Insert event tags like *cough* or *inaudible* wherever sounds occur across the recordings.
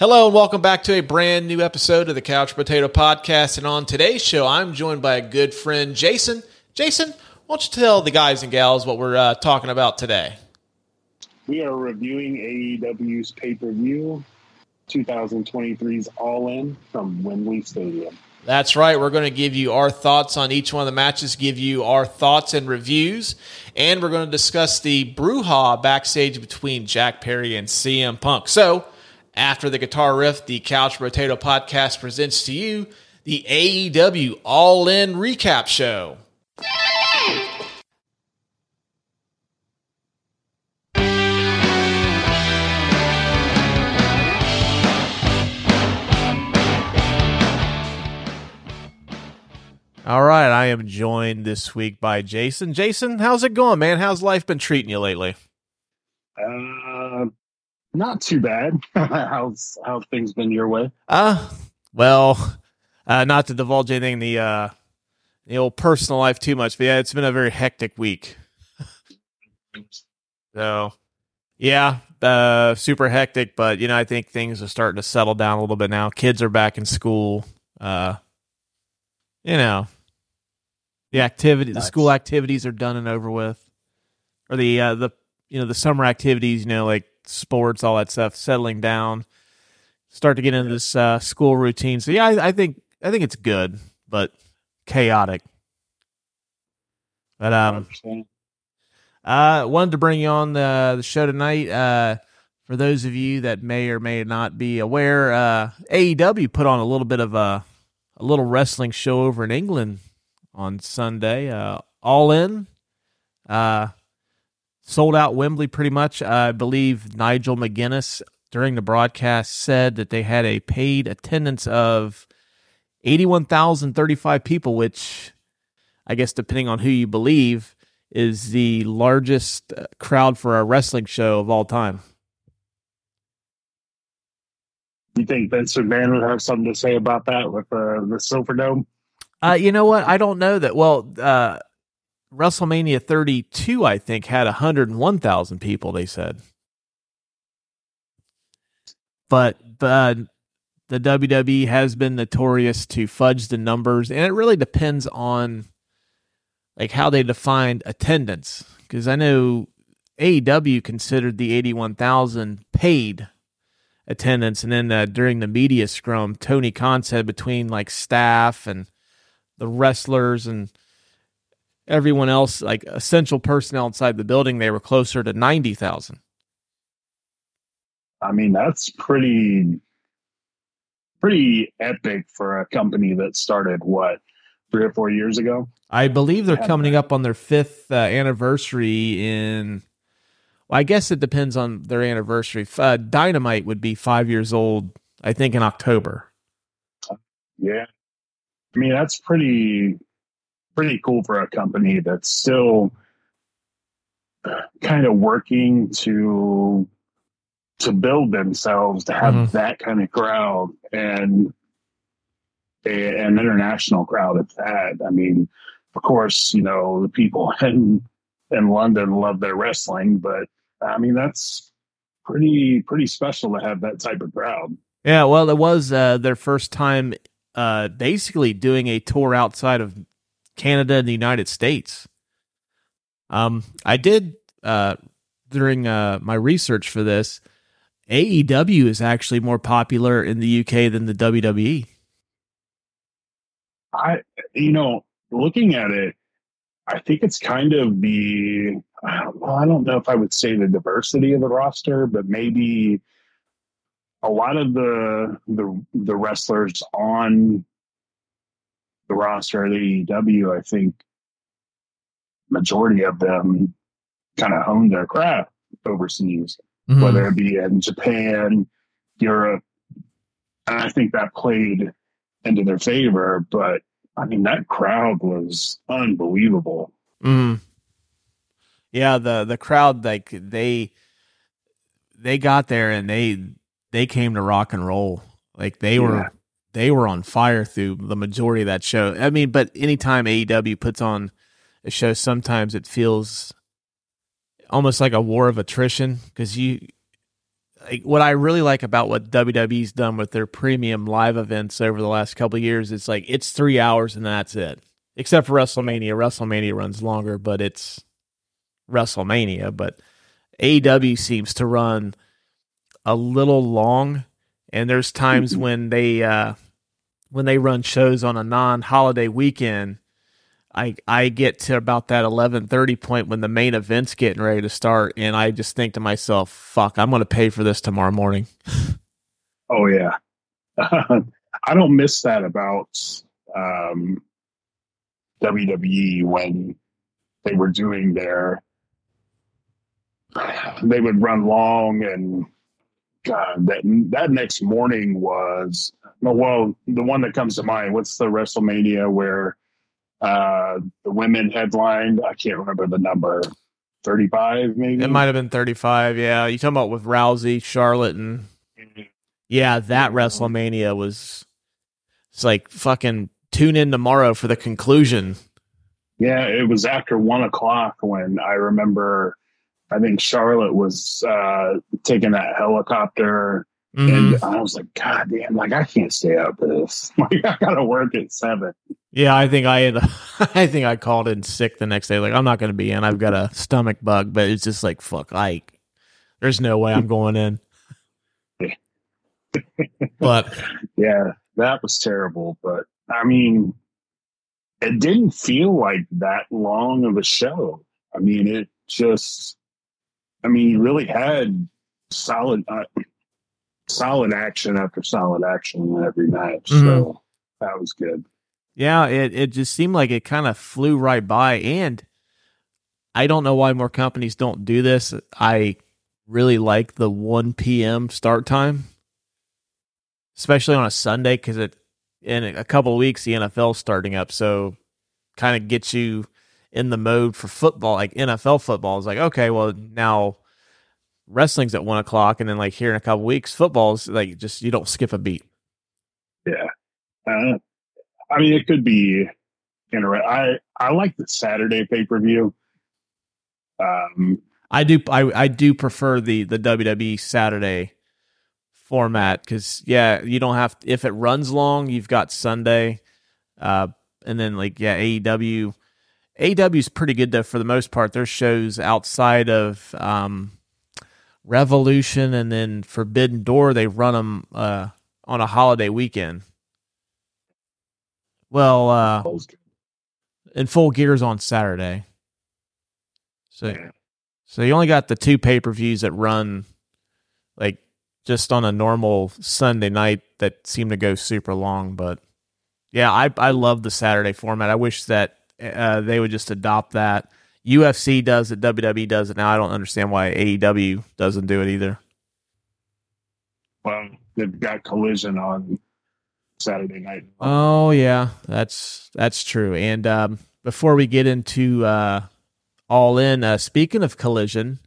Hello and welcome back to a brand new episode of the Couch Brotato Podcast. And on today's show, I'm joined by a good friend, Jason. Jason, why don't you tell the guys and gals what we're uh, talking about today? We are reviewing AEW's pay per view 2023's All In from Wembley Stadium. That's right. We're going to give you our thoughts on each one of the matches, give you our thoughts and reviews, and we're going to discuss the brouhaha backstage between Jack Perry and CM Punk. So, after the guitar riff, the Couch Brotato Podcast presents to you the AEW All In Recap Show. All right, I am joined this week by Jason. Jason, how's it going, man? How's life been treating you lately? Uh, not too bad. *laughs* how's how things been your way? Uh, well, uh, not to divulge anything in the uh, the old personal life too much, but yeah, it's been a very hectic week. *laughs* so, yeah, uh, super hectic. But you know, I think things are starting to settle down a little bit now. Kids are back in school. Uh, you know, the activity, nice. the school activities are done and over with, or the uh, the you know the summer activities, you know, like sports, all that stuff, settling down, start to get into this uh, school routine. So yeah, I, I think I think it's good, but chaotic. But um, uh, wanted to bring you on the the show tonight. Uh, for those of you that may or may not be aware, uh, AEW put on a little bit of a a little wrestling show over in England on Sunday. Uh, all in, uh, sold out Wembley pretty much. I believe Nigel McGuinness during the broadcast said that they had a paid attendance of 81,035 people, which I guess depending on who you believe is the largest uh, crowd for a wrestling show of all time. You think Vince McMahon would have something to say about that with uh, the Silver Dome? Uh, you know what? I don't know that. Well, uh, WrestleMania 32, I think, had 101,000 people, they said. But, but the WWE has been notorious to fudge the numbers, and it really depends on like how they defined attendance. Because I know AEW considered the 81,000 paid attendance. And then uh, during the media scrum, Tony Khan said between like staff and the wrestlers and everyone else, like essential personnel inside the building, they were closer to 90,000. I mean, that's pretty, pretty epic for a company that started what, three or four years ago? I believe they're coming up on their fifth uh, anniversary in Well, I guess it depends on their anniversary. Uh, Dynamite would be five years old, I think, in October. Yeah, I mean that's pretty pretty cool for a company that's still kind of working to to build themselves to have mm-hmm. that kind of crowd and a, an international crowd at that. I mean, of course, you know the people *laughs* in in London love their wrestling, but I mean, that's pretty pretty special to have that type of crowd. Yeah, well, it was uh, their first time uh, basically doing a tour outside of Canada and the United States. Um, I did uh, during uh, my research for this. AEW is actually more popular in the UK than the WWE. I, you know, looking at it, I think it's kind of the well, I don't know if I would say the diversity of the roster, but maybe a lot of the the the wrestlers on the roster at AEW, I think majority of them kind of hone their craft overseas, mm-hmm. whether it be in Japan, Europe. And I think that played into their favor. But I mean, that crowd was unbelievable. Mm. Yeah, the the crowd like they they got there and they they came to rock and roll. Like they yeah. were they were on fire through the majority of that show. I mean, but anytime AEW puts on a show, sometimes it feels almost like a war of attrition because you like, what I really like about what WWE's done with their premium live events over the last couple years, it's like it's three hours and that's it. Except for WrestleMania. WrestleMania runs longer, but it's WrestleMania. But AEW seems to run a little long, and there's times mm-hmm. when they uh, when they run shows on a non-holiday weekend. I I get to about that eleven thirty point when the main event's getting ready to start, and I just think to myself, "Fuck, I'm going to pay for this tomorrow morning." *laughs* oh yeah, *laughs* I don't miss that about um, WWE when they were doing their. They would run long, and God, that that next morning was well, the one that comes to mind. What's the WrestleMania where uh, the women headlined? I can't remember the number. 35 maybe it might have been 35 yeah you talking about with rousey charlotte and yeah that wrestlemania was it's like fucking tune in tomorrow for the conclusion. Yeah, it was after one o'clock when I remember. I think Charlotte was uh, taking that helicopter, mm-hmm. and I was like, "God damn! Like I can't stay up this. *laughs* Like I gotta work at seven. Yeah, I think I had. *laughs* I think I called in sick the next day. Like I'm not going to be in. I've got a stomach bug, but it's just like fuck. Like there's no way I'm going in. *laughs* but yeah, that was terrible. But I mean, it didn't feel like that long of a show. I mean, it just, I mean, you really had solid, uh, solid action after solid action in every match. Mm-hmm. So that was good. Yeah, it, it just seemed like it kind of flew right by. And I don't know why more companies don't do this. I really like the 1 p.m. start time, especially on a Sunday, because it in a couple of weeks the NFL's starting up, so kind of gets you in the mode for football, like NFL football. Is like okay, well now wrestling's at one o'clock, and then like here in a couple weeks, football's like just you don't skip a beat. Yeah, uh, I mean it could be interesting. I I like the Saturday pay per view. Um, I do I I do prefer the the WWE Saturday format because yeah, you don't have if it runs long, you've got Sunday, uh, and then like yeah, AEW. AEW is pretty good though for the most part. There's shows outside of um, Revolution and then Forbidden Door. They run them uh, on a holiday weekend. Well, uh, in full gears on Saturday. So, so you only got the two pay per views that run like just on a normal Sunday night that seemed to go super long. But yeah, I I love the Saturday format. I wish that uh, they would just adopt that. UFC does it, WWE does it now. I don't understand why AEW doesn't do it either. Well, they've got collision on Saturday night. Oh yeah, that's that's true. And um, before we get into uh, all in, uh, speaking of collision,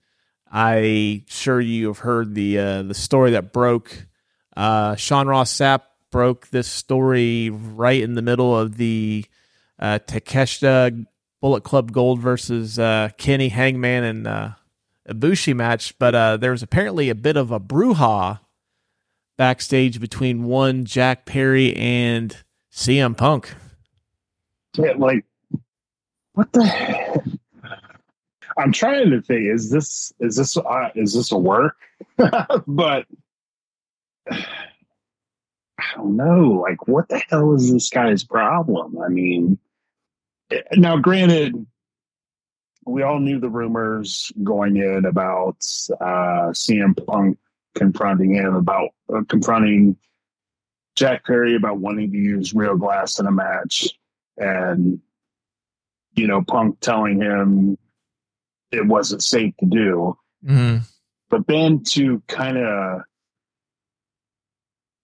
I sure you have heard the uh, the story that broke. Uh, Sean Ross Sapp broke this story right in the middle of the uh, Takeshita Bullet Club Gold versus uh, Kenny Hangman and uh, Ibushi match, but uh, there was apparently a bit of a brouhaha backstage between one Jack Perry and CM Punk. Yeah, like what the? *sighs* I'm trying to think: is this is this uh, is this a work? *laughs* but *sighs* I don't know. Like, what the hell is this guy's problem? I mean, now granted, we all knew the rumors going in about uh, CM Punk confronting him about uh, confronting Jack Perry about wanting to use real glass in a match, and you know, Punk telling him it wasn't safe to do. Mm-hmm. But then to kind of,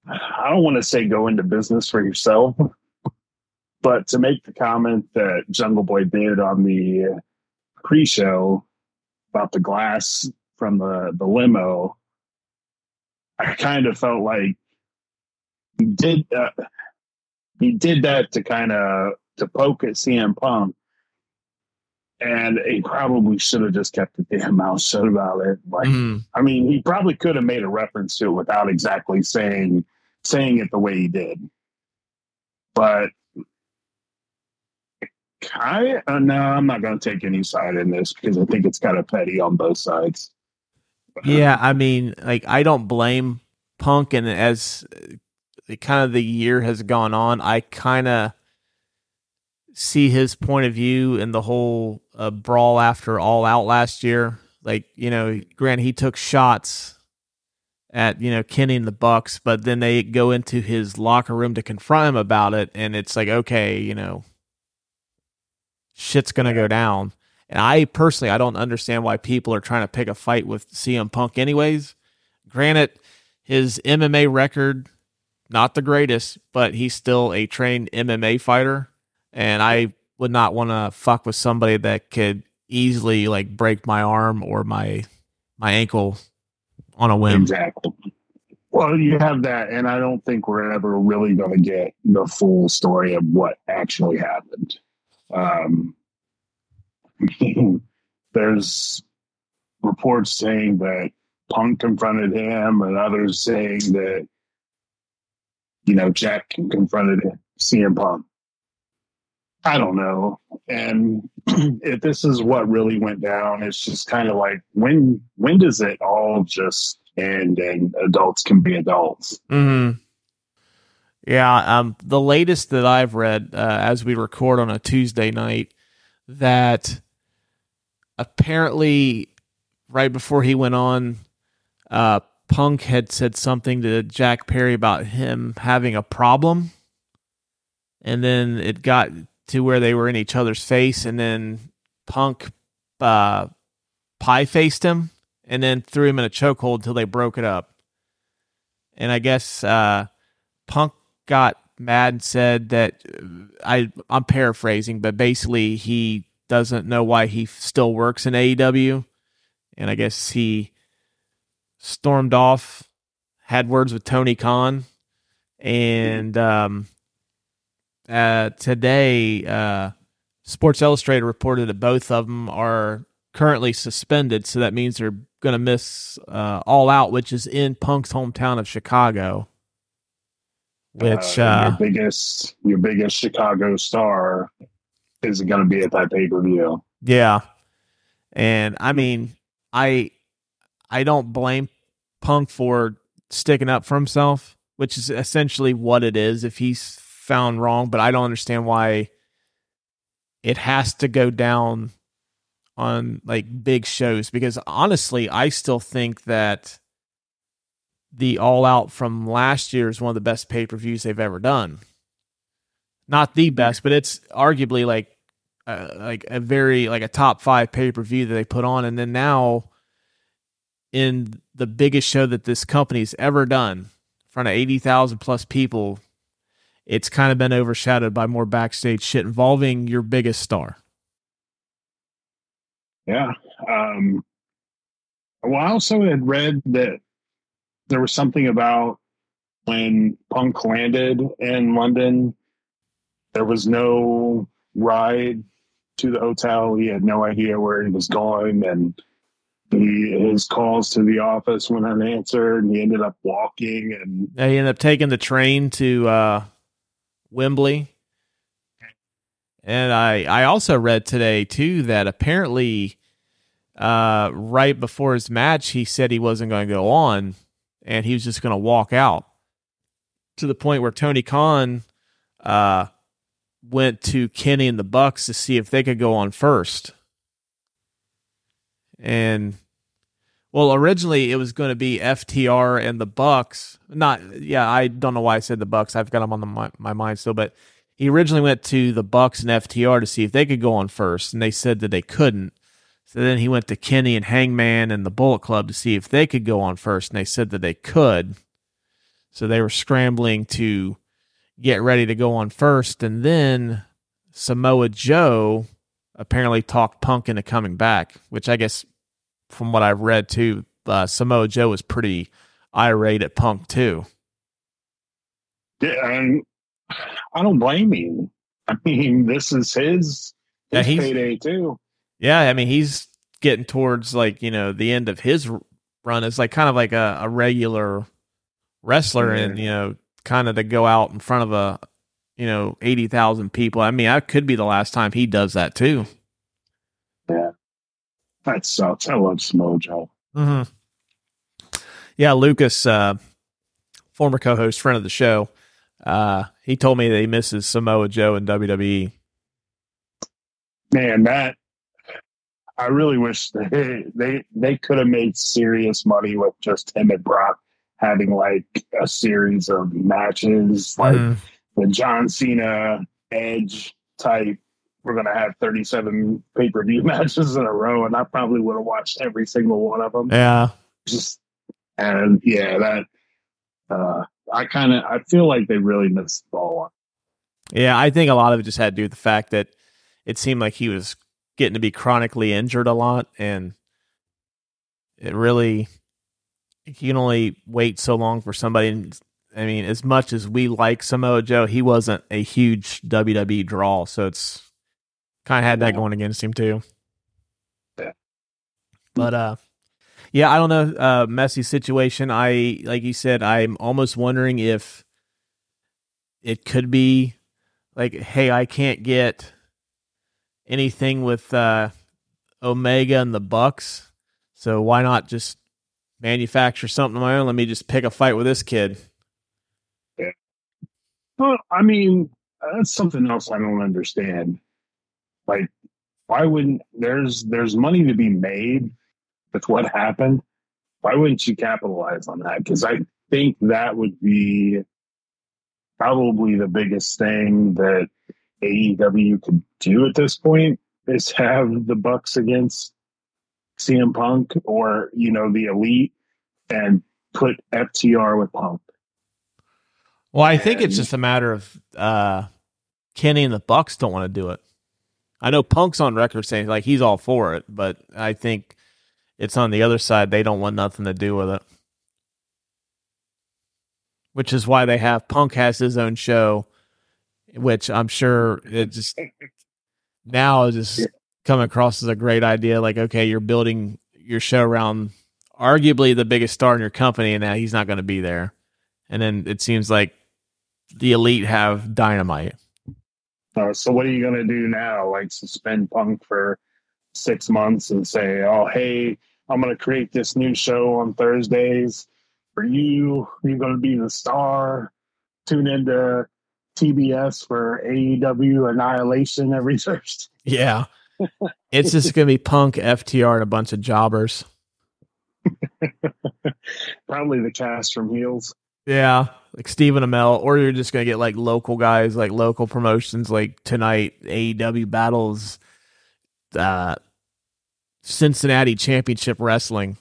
I don't want to say go into business for yourself, but to make the comment that Jungle Boy did on the pre-show about the glass from the, the limo, I kind of felt like he did uh, he did that to kind of to poke at CM Punk and he probably should have just kept the damn mouth shut about it. Like, mm. I mean, he probably could have made a reference to it without exactly saying saying it the way he did. But I uh, no, I'm not going to take any side in this because I think it's kind of petty on both sides. Yeah, I mean, like I don't blame Punk, and as uh, kind of the year has gone on, I kind of see his point of view in the whole uh, brawl after All Out last year. Like you know, Grant he took shots at you know Kenny and the Bucks, but then they go into his locker room to confront him about it, and it's like okay, you know, shit's gonna go down. And I personally, I don't understand why people are trying to pick a fight with CM Punk, anyways. Granted, his MMA record not the greatest, but he's still a trained MMA fighter, and I would not want to fuck with somebody that could easily like break my arm or my my ankle on a whim. Exactly. Well, you have that, and I don't think we're ever really going to get the full story of what actually happened. Um, *laughs* there's reports saying that Punk confronted him, and others saying that you know Jack confronted CM Punk. I don't know. And *clears throat* if this is what really went down, it's just kind of like when when does it all just end and adults can be adults? Mm-hmm. Yeah, um, the latest that I've read uh, as we record on a Tuesday night that apparently right before he went on, uh, Punk had said something to Jack Perry about him having a problem, and then it got to where they were in each other's face, and then Punk uh, pie faced him, and then threw him in a chokehold until they broke it up. And I guess uh, Punk got mad and said that I I'm paraphrasing, but basically he doesn't know why he still works in AEW, and I guess he stormed off, had words with Tony Khan, and um, uh, today, uh, Sports Illustrated reported that both of them are currently suspended, so that means they're going to miss uh, All Out, which is in Punk's hometown of Chicago. Which uh, uh, your biggest your biggest Chicago star is going to be at that pay per view. Yeah, and I mean, I I don't blame Punk for sticking up for himself, which is essentially what it is. If he's found wrong, but I don't understand why it has to go down on like big shows because honestly, I still think that the All Out from last year is one of the best pay per views they've ever done. Not the best, but it's arguably like uh, like a very like a top five pay per view that they put on, and then now in the biggest show that this company's ever done, in front of eighty thousand plus people, it's kind of been overshadowed by more backstage shit involving your biggest star. Yeah. Um, well, I also had read that there was something about when Punk landed in London, there was no ride to the hotel. He had no idea where he was going, and the, his calls to the office went unanswered, and he ended up walking. And yeah, he ended up taking the train to uh, Wembley. And I, I also read today too that apparently uh, right before his match he said he wasn't going to go on and he was just going to walk out to the point where Tony Khan uh, went to Kenny and the Bucks to see if they could go on first. And well, originally it was going to be FTR and the Bucks. Not, yeah, I don't know why I said the Bucks. I've got them on the, my, my mind still, but he originally went to the Bucks and FTR to see if they could go on first, and they said that they couldn't. So then he went to Kenny and Hangman and the Bullet Club to see if they could go on first, and they said that they could. So they were scrambling to get ready to go on first, and then Samoa Joe apparently talked Punk into coming back, which I guess from what I've read too, uh, Samoa Joe was pretty irate at Punk too. Yeah, and I don't blame him. *laughs* I mean, this is his, his yeah, payday too. Yeah, I mean he's getting towards like you know the end of his run as like kind of like a, a regular wrestler, and you know kind of to go out in front of a you know eighty thousand people. I mean, that could be the last time he does that too. Yeah, that sucks. I love Smojo. Mm-hmm. Yeah, Lucas, uh, former co-host, friend of the show, uh, he told me that he misses Samoa Joe in WWE. Man, that I really wish *laughs* they they, they could have made serious money with just him and Brock having like a series of matches, like mm. the John Cena Edge type. We're gonna have 37 pay per view *laughs* matches in a row, and I probably would have watched every single one of them. Yeah, just and yeah, that uh, I kind of I feel like they really missed the ball. Yeah, I think a lot of it just had to do with the fact that it seemed like he was getting to be chronically injured a lot, and it really you can only wait so long for somebody. I mean, as much as we like Samoa Joe, he wasn't a huge WWE draw, so it's kind of had that going against him too. Yeah. But uh, yeah, I don't know. Uh, messy situation. I like you said. I'm almost wondering if it could be like, hey, I can't get anything with uh, Omega and the Bucks. So why not just manufacture something of my own? Let me just pick a fight with this kid. Yeah. Well, I mean, that's something else I don't understand. Like, why wouldn't there's there's money to be made with what happened? Why wouldn't you capitalize on that? Because I think that would be probably the biggest thing that AEW could do at this point is have the Bucks against CM Punk or you know the Elite and put FTR with Punk. Well, I and, think it's just a matter of uh, Kenny and the Bucks don't want to do it. I know Punk's on record saying like he's all for it, but I think it's on the other side they don't want nothing to do with it. Which is why they have Punk has his own show which I'm sure it just now just come across as a great idea. Like, okay, you're building your show around arguably the biggest star in your company, and now he's not going to be there. And then it seems like the elite have dynamite. Uh, so what are you going to do now? Like suspend Punk for six months and say, "Oh, hey, I'm going to create this new show on Thursdays for you. You're going to be the star. Tune into TBS for AEW Annihilation every Thursday. Yeah. it's just going to be Punk, FTR, and a bunch of jobbers. *laughs* Probably the cast from Heels. Yeah, like Stephen Amell, or you're just going to get like local guys, like local promotions, like tonight AEW battles, uh, Cincinnati Championship Wrestling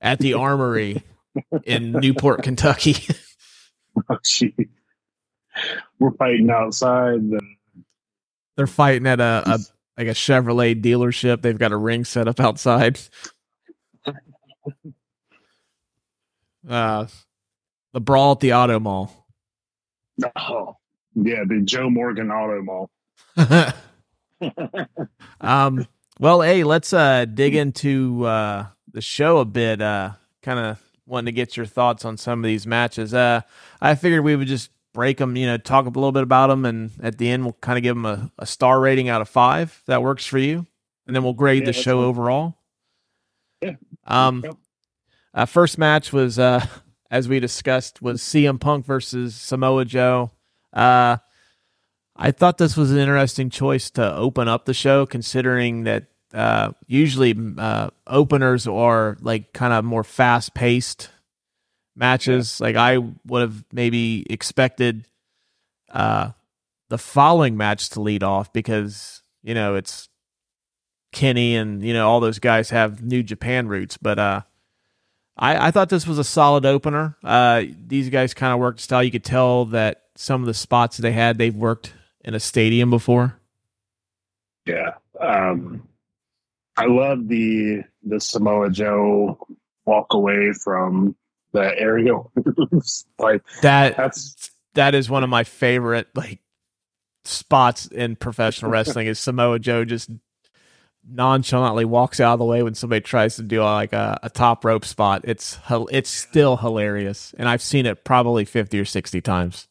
at the *laughs* Armory in Newport, Kentucky. oh, gee we're fighting outside. They're fighting at a, a like a Chevrolet dealership. They've got a ring set up outside. *laughs* uh, the brawl at the auto mall. Oh, yeah, the Joe Morgan Auto Mall. *laughs* um. Well, hey, let's uh dig into uh the show a bit. Uh, kind of wanting to get your thoughts on some of these matches. Uh, I figured we would just break them, you know, talk a little bit about them, and at the end we'll kind of give them a, a star rating out of five. If that works for you, and then we'll grade yeah, the show cool. overall. Yeah. Um. Uh, first match was, uh, *laughs* as we discussed, was CM Punk versus Samoa Joe. Uh, I thought this was an interesting choice to open up the show, considering that uh, usually uh, openers are like kind of more fast paced matches. Yeah. Like I would have maybe expected uh, the following match to lead off because you know it's Kenny and you know all those guys have New Japan roots, but uh, I I thought this was a solid opener. Uh, these guys kind of worked style. You could tell that some of the spots they had they've worked in a stadium before. Yeah, um, I love the the Samoa Joe walk away from the aerial *laughs* like that that's that is one of my favorite like spots in professional wrestling is Samoa Joe just nonchalantly walks out of the way when somebody tries to do like a, a top rope spot. It's it's still hilarious, and I've seen it probably fifty or sixty times.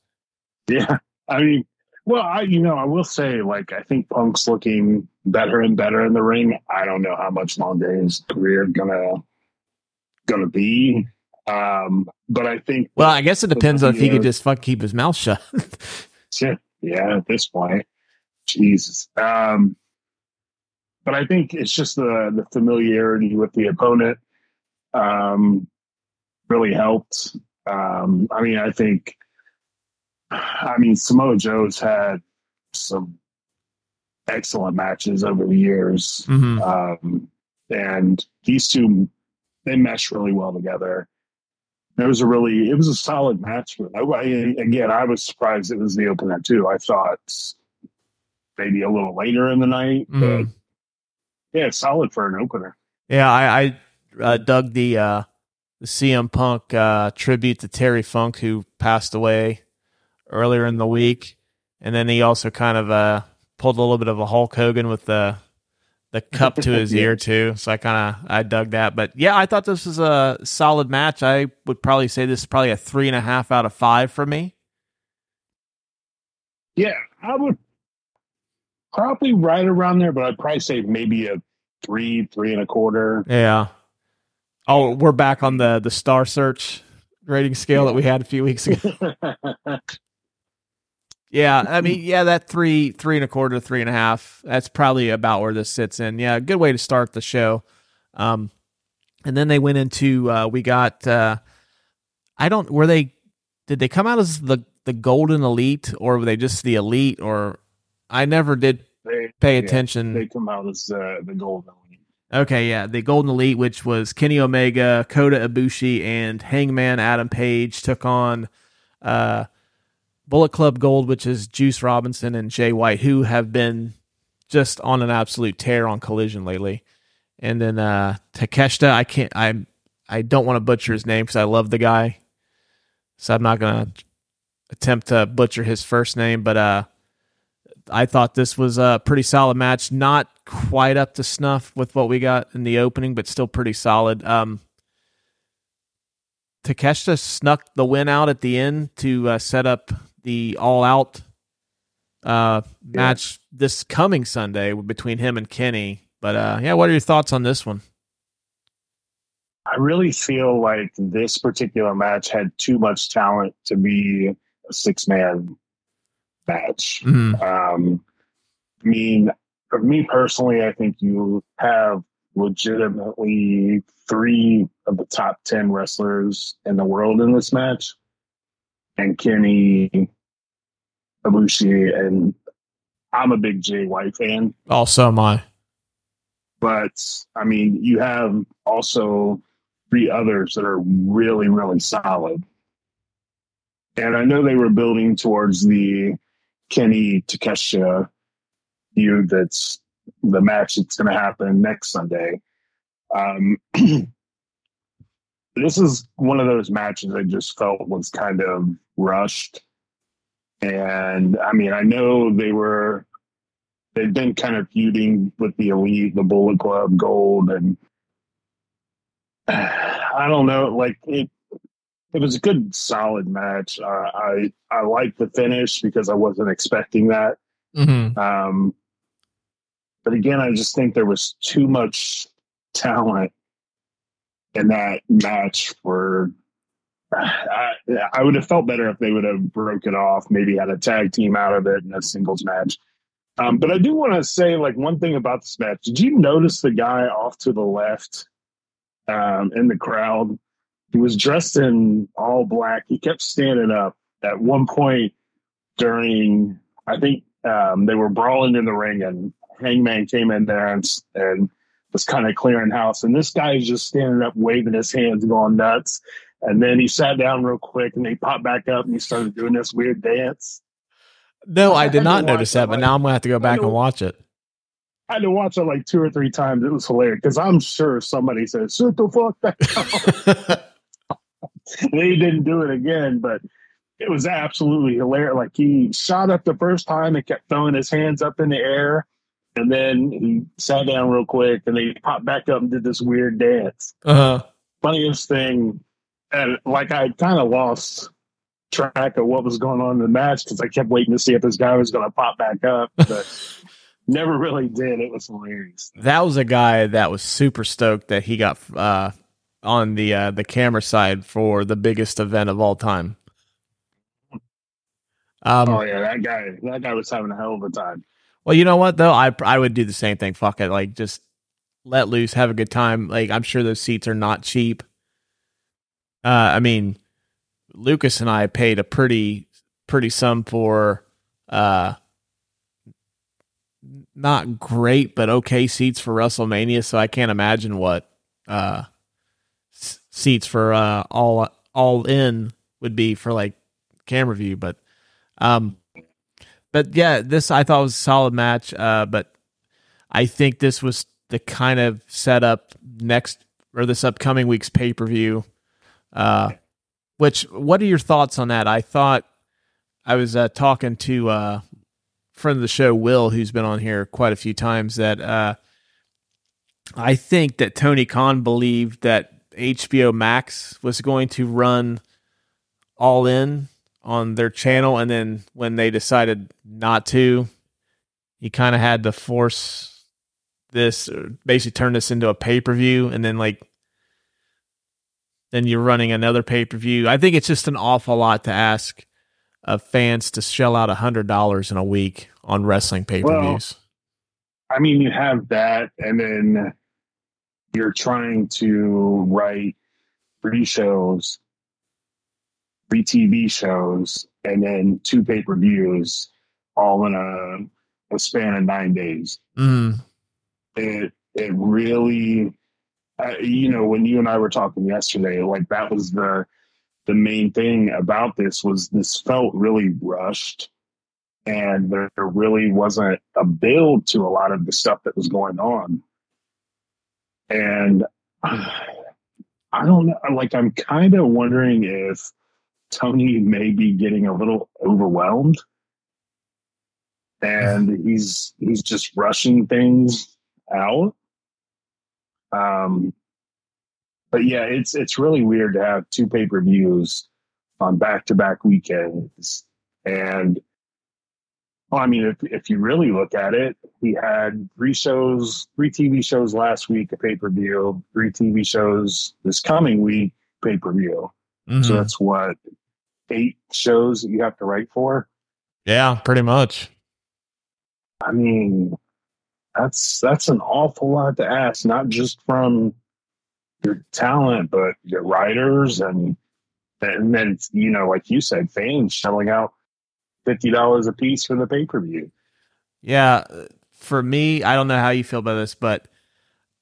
Yeah, I mean, well, I you know I will say like I think Punk's looking better and better in the ring. I don't know how much longer his career gonna gonna be. Um, but I think well, I guess it depends on if he could just fuck keep his mouth shut. *laughs* yeah, yeah, at this point, Jesus. Um, but I think it's just the the familiarity with the opponent um, really helped. Um, I mean, I think, I mean, Samoa Joe's had some excellent matches over the years, mm-hmm. um, and these two they mesh really well together. It was a really, it was a solid match. I, again, I was surprised it was the opener too. I thought maybe a little later in the night, mm. but yeah, it's solid for an opener. Yeah, I, I uh, dug the uh, the CM Punk uh, tribute to Terry Funk, who passed away earlier in the week, and then he also kind of uh, pulled a little bit of a Hulk Hogan with the the cup to his *laughs* yeah. ear too. So I kind of I dug that. But yeah, I thought this was a solid match. I would probably say this is probably a three and a half out of five for me. Yeah, I would probably right around there, but I'd probably say maybe a three, three and a quarter. Yeah. Oh, we're back on the the star search rating scale yeah. that we had a few weeks ago. *laughs* Yeah, I *clears throat* mean, yeah, that three, three and a quarter, three and a half. That's probably about where this sits in. Yeah, good way to start the show. Um, and then they went into uh, we got. Uh, I don't. Were they? Did they come out as the the golden elite, or were they just the elite? Or I never did they, pay attention. They come out as uh, the golden elite. Okay, yeah, the golden elite, which was Kenny Omega, Kota Ibushi, and Hangman Adam Page took on. Uh, Bullet Club Gold, which is Juice Robinson and Jay White, who have been just on an absolute tear on Collision lately. And then uh Takeshita, I can't I I don't want to butcher his name because I love the guy. So I'm not gonna attempt to butcher his first name, but uh I thought this was a pretty solid match. Not quite up to snuff with what we got in the opening, but still pretty solid. Um Takeshita snuck the win out at the end to uh, set up the all out uh, match yeah. this coming Sunday between him and Kenny. But uh, yeah, what are your thoughts on this one? I really feel like this particular match had too much talent to be a six man match. Mm-hmm. Um, I mean, for me personally, I think you have legitimately three of the top 10 wrestlers in the world in this match and Kenny Ibushi, and I'm a big Jay White fan. Also, am I. But I mean, you have also three others that are really, really solid. And I know they were building towards the Kenny Takeshita feud that's the match that's going to happen next Sunday. Um, *clears throat* this is one of those matches I just felt was kind of rushed. And I mean, I know they were, they've been kind of feuding with the elite, the Bullet Club, Gold, and *sighs* I don't know, like it, it was a good, solid match. Uh, I I liked the finish because I wasn't expecting that. Mm-hmm. Um, but again, I just think there was too much talent in that match for I, I would have felt better if they would have broken off, maybe had a tag team out of it in a singles match. Um, but I do want to say, like, one thing about this match. Did you notice the guy off to the left um, in the crowd? He was dressed in all black. He kept standing up. At one point during, I think um, they were brawling in the ring, and Hangman came in there and, and was kind of clearing house. And this guy is just standing up, waving his hands, going nuts. And then he sat down real quick and he popped back up and he started doing this weird dance. No, I did not notice that, but like, now I'm gonna have to go back and watch it. I had to watch it like two or three times. It was hilarious because I'm sure somebody said, "Sit the fuck back." *laughs* *laughs* they didn't do it again, but it was absolutely hilarious. Like he shot up the first time and kept throwing his hands up in the air, and then he sat down real quick, and then he popped back up and did this weird dance. Uh-huh. Funniest thing, and like I kind of lost track of what was going on in the match because I kept waiting to see if this guy was going to pop back up, *laughs* but never really did. It was hilarious. That was a guy that was super stoked that he got uh, on the uh, the camera side for the biggest event of all time. Um, oh yeah, that guy that guy was having a hell of a time. Well, you know what though, I I would do the same thing. Fuck it, like just let loose, have a good time. Like I'm sure those seats are not cheap. Uh, I mean, Lucas and I paid a pretty pretty sum for uh not great but okay seats for WrestleMania, so I can't imagine what uh s- seats for uh all all in would be for like camera view, but um but yeah, this I thought was a solid match. Uh but I think this was the kind of setup next or this upcoming week's pay-per-view uh which, what are your thoughts on that? I thought I was uh, talking to a friend of the show, Will, who's been on here quite a few times. That uh, I think that Tony Khan believed that HBO Max was going to run all in on their channel, and then when they decided not to, he kind of had to force this, or basically turn this into a pay per view, and then like then you're running another pay per view. I think it's just an awful lot to ask of fans to shell out a hundred dollars in a week on wrestling pay per views. Well, I mean, you have that, and then you're trying to write three shows, three TV shows, and then two pay per views, all in a, a span of nine days. Mm. It it really uh, you know, when you and I were talking yesterday, like that was the the main thing about this was this felt really rushed, and there really wasn't a build to a lot of the stuff that was going on. And *sighs* I don't know, like I'm kind of wondering if Tony may be getting a little overwhelmed. And he's he's just rushing things out um, but yeah, it's it's really weird to have two pay per views on back to back weekends. And well, I mean, if if you really look at it, we had three shows, three TV shows last week, a pay per view, three TV shows this coming week, pay per view. Mm-hmm. So that's what eight shows that you have to write for. Yeah, pretty much. I mean, that's that's an awful lot to ask, not just from your talent, but your writers and and then you know, like you said, fans shelling out fifty dollars a piece for the pay per view. Yeah, uh, for me, I don't know how you feel about this, but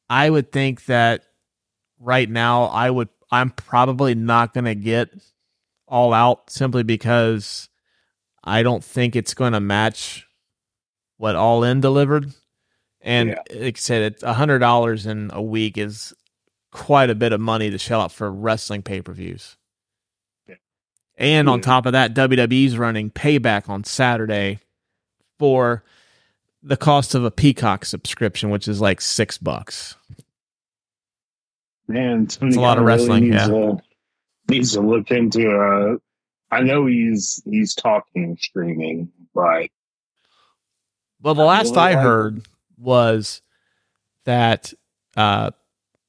I would think that right now, I would I'm probably not going to get all out simply because I don't think it's going to match what All In delivered. And yeah. like I said, it's a hundred dollars in a week is quite a bit of money to shell out for wrestling pay per views. Yeah. And yeah. on top of that, WWE's running payback on Saturday for the cost of a Peacock subscription, which is like six bucks. Man, it's a lot of wrestling. Really needs, yeah, needs to look into. Uh, I know he's he's talking streaming, but well, the last I heard was that uh,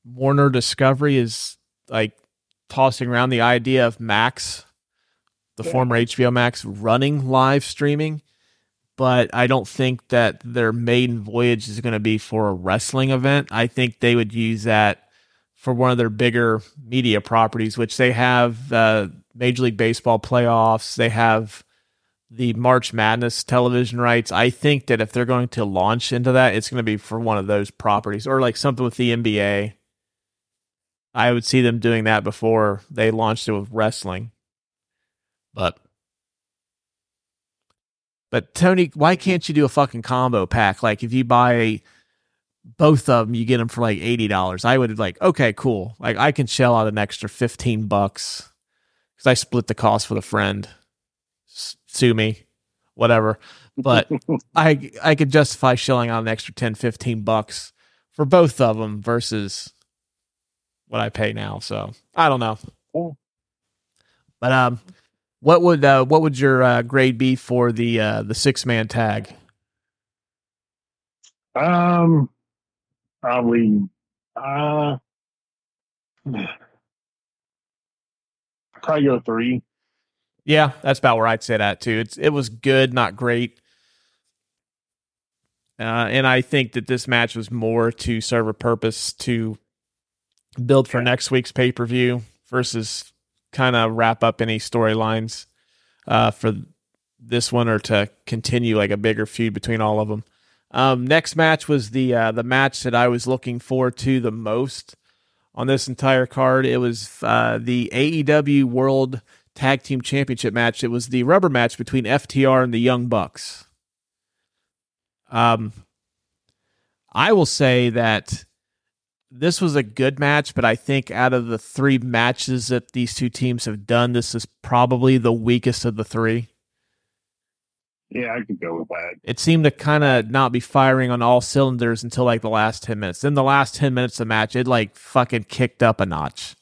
Warner Discovery is like tossing around the idea of Max, the yeah. former HBO Max, running live streaming. But I don't think that their maiden voyage is going to be for a wrestling event. I think they would use that for one of their bigger media properties, which they have uh, Major League Baseball playoffs. They have the March Madness television rights. I think that if they're going to launch into that, it's going to be for one of those properties or like something with the NBA. I would see them doing that before they launched it with wrestling. But but Tony, why can't you do a fucking combo pack? Like if you buy both of them, you get them for like eighty dollars. I would like, okay, cool. Like I can shell out an extra fifteen bucks because I split the cost with a friend sue me, whatever. but *laughs* I I could justify shelling out an extra 10, 15 bucks for both of them versus what I pay now. So I don't know. But um, what would uh, what would your uh, grade be for the uh, the six man tag? Um, probably uh, *sighs* probably go three. Yeah, that's about where I'd say that too. It's it was good, not great. Uh, and I think that this match was more to serve a purpose to build for next week's pay per view versus kind of wrap up any storylines uh, for this one or to continue like a bigger feud between all of them. Um, next match was the uh, the match that I was looking forward to the most on this entire card. It was uh, the AEW World Tag Team Championship match. It was the rubber match between FTR and the Young Bucks. Um, I will say that this was a good match, but I think out of the three matches that these two teams have done, this is probably the weakest of the three. Yeah, I could go with that. It seemed to kind of not be firing on all cylinders until like the last 10 minutes. Then the last 10 minutes of the match, it like fucking kicked up a notch.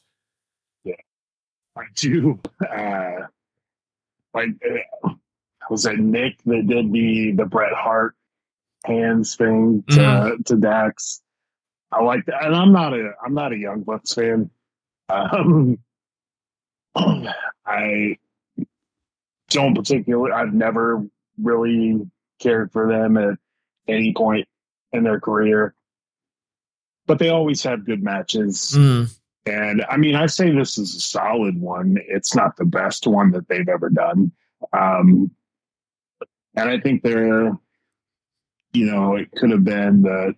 I do. Uh, like, uh, was it Nick that did the, the Bret Hart hands thing to, mm-hmm. to Dax? I like that. And I'm not a, I'm not a Young Bucks fan. Um, *clears throat* I don't particularly, I've never really cared for them at any point in their career. But they always have good matches. Mm. And I mean, I say this is a solid one. It's not the best one that they've ever done. Um, and I think they're, you know, it could have been that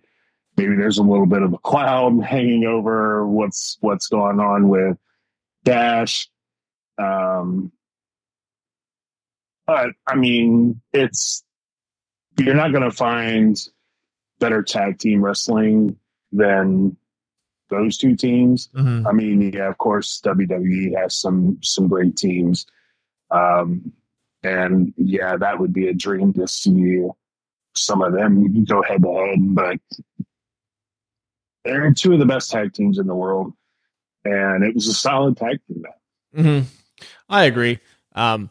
maybe there's a little bit of a cloud hanging over what's what's going on with Dax. Um, but I mean, it's you're not going to find better tag team wrestling than those two teams. Mm-hmm. I mean, yeah, of course, WWE has some some great teams, um, and yeah, that would be a dream to see some of them go head to head. But they're two of the best tag teams in the world, and it was a solid tag team match. Mm-hmm. I agree. Um,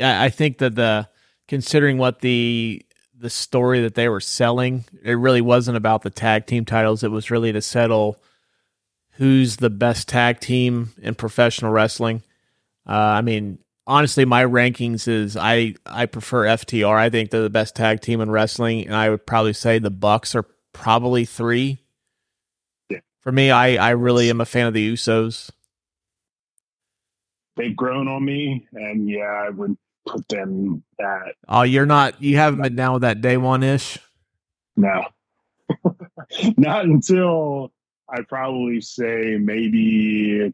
I think that the considering what the the story that they were selling, it really wasn't about the tag team titles. It was really to settle who's the best tag team in professional wrestling. Uh, I mean, honestly, my rankings is I I prefer FTR. I think they're the best tag team in wrestling, and I would probably say the Bucks are probably three. Yeah. For me, I I really am a fan of the Usos. They've grown on me, and yeah, I would put them at. Oh, you're not. You haven't been down with that day one ish. No, *laughs* not until I probably say maybe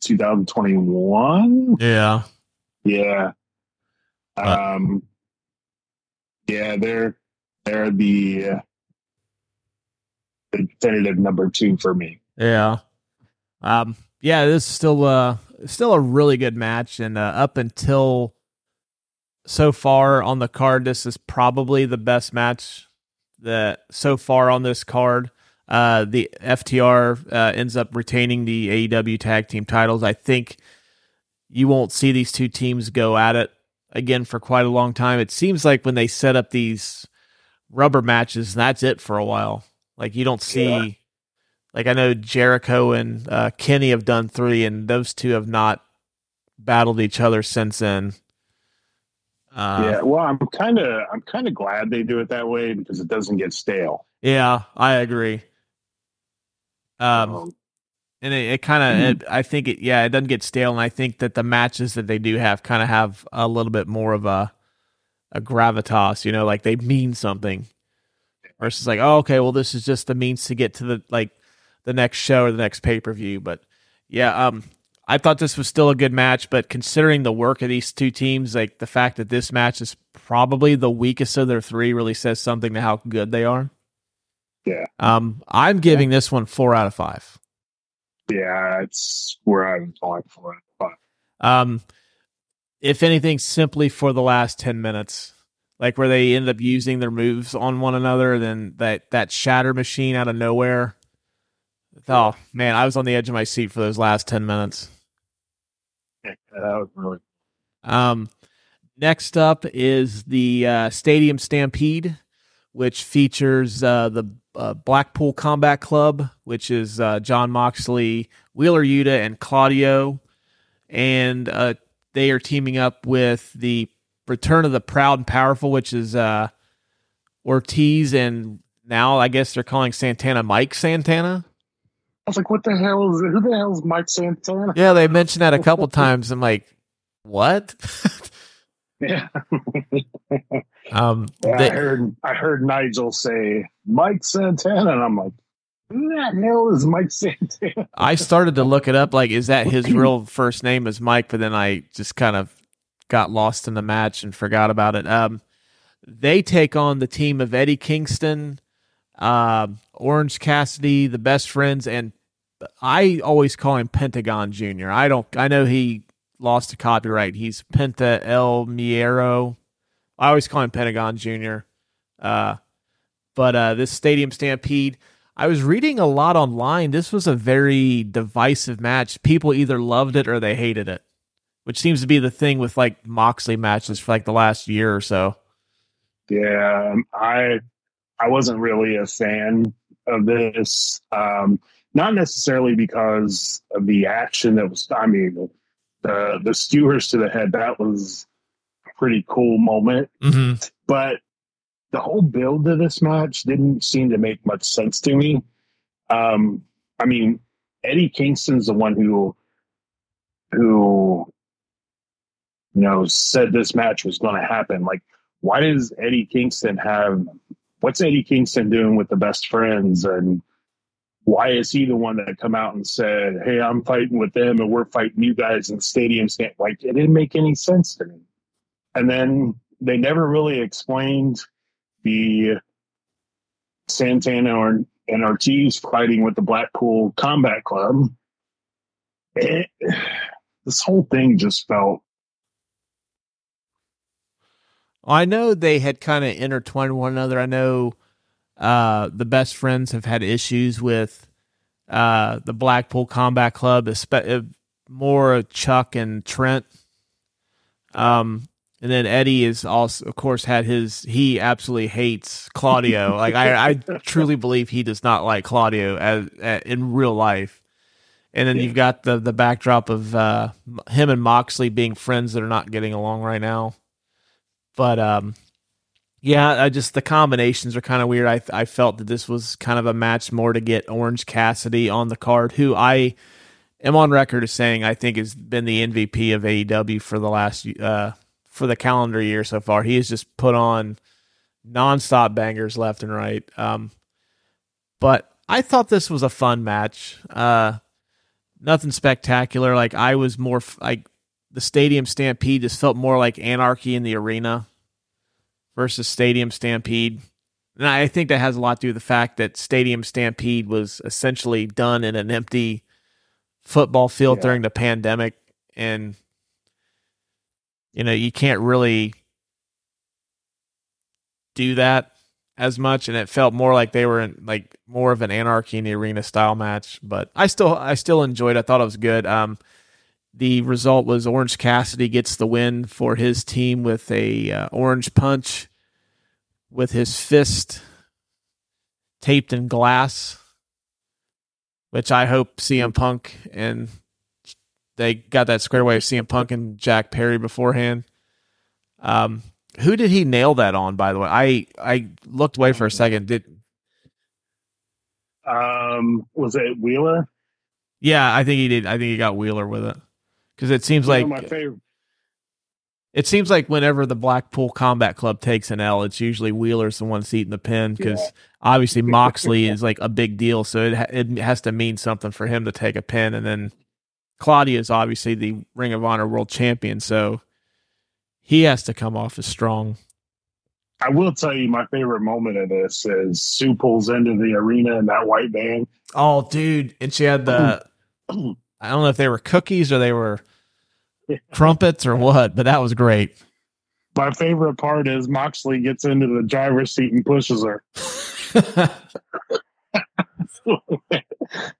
2021. Yeah, yeah, um, yeah. They're they're the, uh, the definitive number two for me. Yeah, um, yeah. This is still uh still a really good match, and uh, up until so far on the card, this is probably the best match that so far on this card. Uh, the FTR uh, ends up retaining the AEW tag team titles. I think you won't see these two teams go at it again for quite a long time. It seems like when they set up these rubber matches, that's it for a while. Like you don't see, yeah. like I know Jericho and uh, Kenny have done three, and those two have not battled each other since then. Uh, yeah, well, I'm kind of I'm kind of glad they do it that way because it doesn't get stale. Yeah, I agree. Um, um and it, it kind of mm-hmm. I think it yeah it doesn't get stale, and I think that the matches that they do have kind of have a little bit more of a a gravitas, you know, like they mean something. Versus like, oh, okay, well, this is just the means to get to the like the next show or the next pay per view. But yeah, um, I thought this was still a good match, but considering the work of these two teams, like the fact that this match is probably the weakest of their three really says something to how good they are. Yeah. Um, I'm giving yeah. this one four out of five. Yeah, it's where I'm going for it. Um, if anything, simply for the last ten minutes. like where they end up using their moves on one another. Then that that shatter machine out of nowhere. Oh man, I was on the edge of my seat for those last ten minutes. Yeah, that was really. Um, next up is the uh, Stadium Stampede, which features uh, the uh, Blackpool Combat Club, which is uh, Jon Moxley, Wheeler Yuta, and Claudio, and uh, they are teaming up with the Return of the Proud and Powerful, which is uh, Ortiz and now I guess they're calling Santana Mike Santana. Was like, what the hell is who the hell is Mike Santana? Yeah, they mentioned that a couple *laughs* times. I'm like, what? Yeah. um, Yeah, they- I heard I heard Nigel say Mike Santana, and I'm like, who the hell is Mike Santana? *laughs* I started to look it up. Like, is that his real *clears throat* first name is Mike? But then I just kind of got lost in the match and forgot about it. Um, they take on the team of Eddie Kingston, um, Orange Cassidy, the best friends, and I always call him Pentagon Junior. I don't. I know he lost to copyright. He's Penta El Miero. I always call him Pentagon Junior. Uh, but uh, this Stadium Stampede. I was reading a lot online. This was a very divisive match. People either loved it or they hated it, which seems to be the thing with like Moxley matches for like the last year or so. Yeah, um, I I wasn't really a fan of this. Um, not necessarily because of the action that was. I mean, the the skewers to the head that was a pretty cool moment, Mm-hmm. but the whole build of this match didn't seem to make much sense to me. Um, I mean, Eddie Kingston's the one who who you know said this match was going to happen. Like, why does Eddie Kingston have? What's Eddie Kingston doing with the best friends and? Why is he the one that come out and said, "Hey, I'm fighting with them, and we're fighting you guys in stadium stand"? Like, it didn't make any sense to me. And then they never really explained the Santana or, and Ortiz fighting with the Blackpool Combat Club. It, this whole thing just felt I know they had kind of intertwined one another. I know uh, the best friends have had issues with uh, the Blackpool Combat Club, uh, more Chuck and Trent. Um, and then Eddie is also, of course, had his. He absolutely hates Claudio. *laughs* like I, I truly believe he does not like Claudio as, as in real life. And then Yeah. you've got the the backdrop of uh, him and Moxley being friends that are not getting along right now. But um, yeah, I just the combinations are kind of weird. I I felt that this was kind of a match more to get Orange Cassidy on the card, who I am on record as saying I think has been the MVP of AEW for the last uh for the calendar year so far. He has just put on nonstop bangers left and right. Um, but I thought this was a fun match. Uh, nothing spectacular. Like I was more like the Stadium Stampede just felt more like Anarchy in the Arena versus Stadium Stampede. And I think that has a lot to do with the fact that Stadium Stampede was essentially done in an empty football field Yeah. during the pandemic. And, you know, you can't really do that as much. And it felt more like they were in like more of an Anarchy in the Arena style match. But I still, I still enjoyed it. I thought it was good. Um, the result was Orange Cassidy gets the win for his team with a uh, orange punch with his fist taped in glass, which I hope CM Punk and they got that squared away with CM Punk and Jack Perry beforehand. Um, who did he nail that on? By the way, I I looked away for a second. Did um was it Wheeler? yeah? I think he did. I think he got Wheeler with it because it seems You like my favorite It seems like whenever the Blackpool Combat Club takes an L, it's usually Wheeler's the one seat in the pin because Yeah. obviously *laughs* Moxley is like a big deal, so it ha- it has to mean something for him to take a pin, and then Claudio is obviously the Ring of Honor World Champion, so he has to come off as strong. I will tell you my favorite moment of this is Sue pulls into the arena in that white van. Oh, dude! And she had the *clears throat* I don't know if they were cookies or they were crumpets or what, but that was great. My favorite part is Moxley gets into the driver's seat and pushes her. *laughs*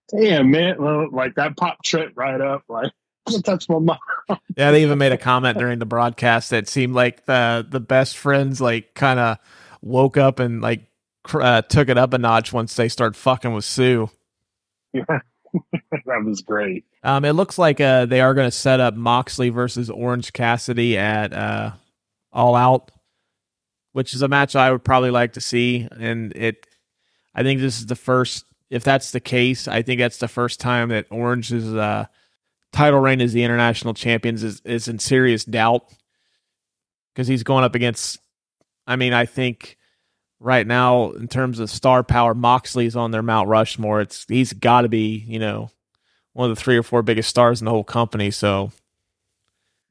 Damn, man. Well, like that pop trip right up. Like, *laughs* touch my mom. yeah, they even made a comment during the broadcast that seemed like the the best friends like kind of woke up and like uh, took it up a notch once they start fucking with Sue. Yeah, *laughs* that was great. Um, it looks like uh, they are going to set up Moxley versus Orange Cassidy at uh, All Out, which is a match I would probably like to see. And it, I think this is the first. If that's the case, I think that's the first time that Orange's uh, title reign as the international champions is, is in serious doubt because he's going up against. I mean, I think right now in terms of star power, Moxley's on their Mount Rushmore. It's he's got to be you know one of the three or four biggest stars in the whole company. So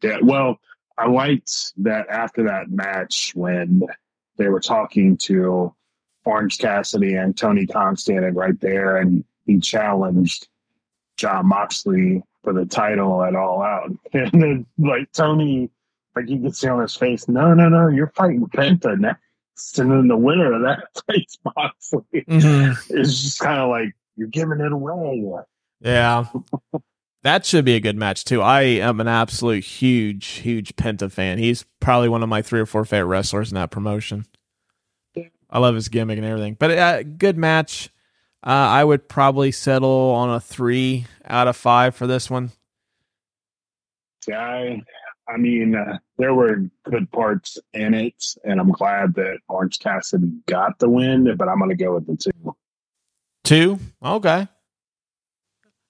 yeah, well, I liked that after that match when they were talking to Orange Cassidy and Tony Khan standing right there, and he challenged Jon Moxley for the title at All Out, *laughs* and then like Tony, like you could see on his face, no, no, no, you're fighting Penta next and then the winner of that *laughs* fights Moxley. Mm-hmm. It's just kind of like you're giving it away. Yeah. that should be a good match too. I am an absolute huge, huge Penta fan. He's probably one of my three or four favorite wrestlers in that promotion. I love his gimmick and everything. But uh, good match. Uh, I would probably settle on a three out of five for this one. Yeah, I mean, uh, there were good parts in it, and I'm glad that Orange Cassidy got the win. But I'm going to go with the two. Two, okay.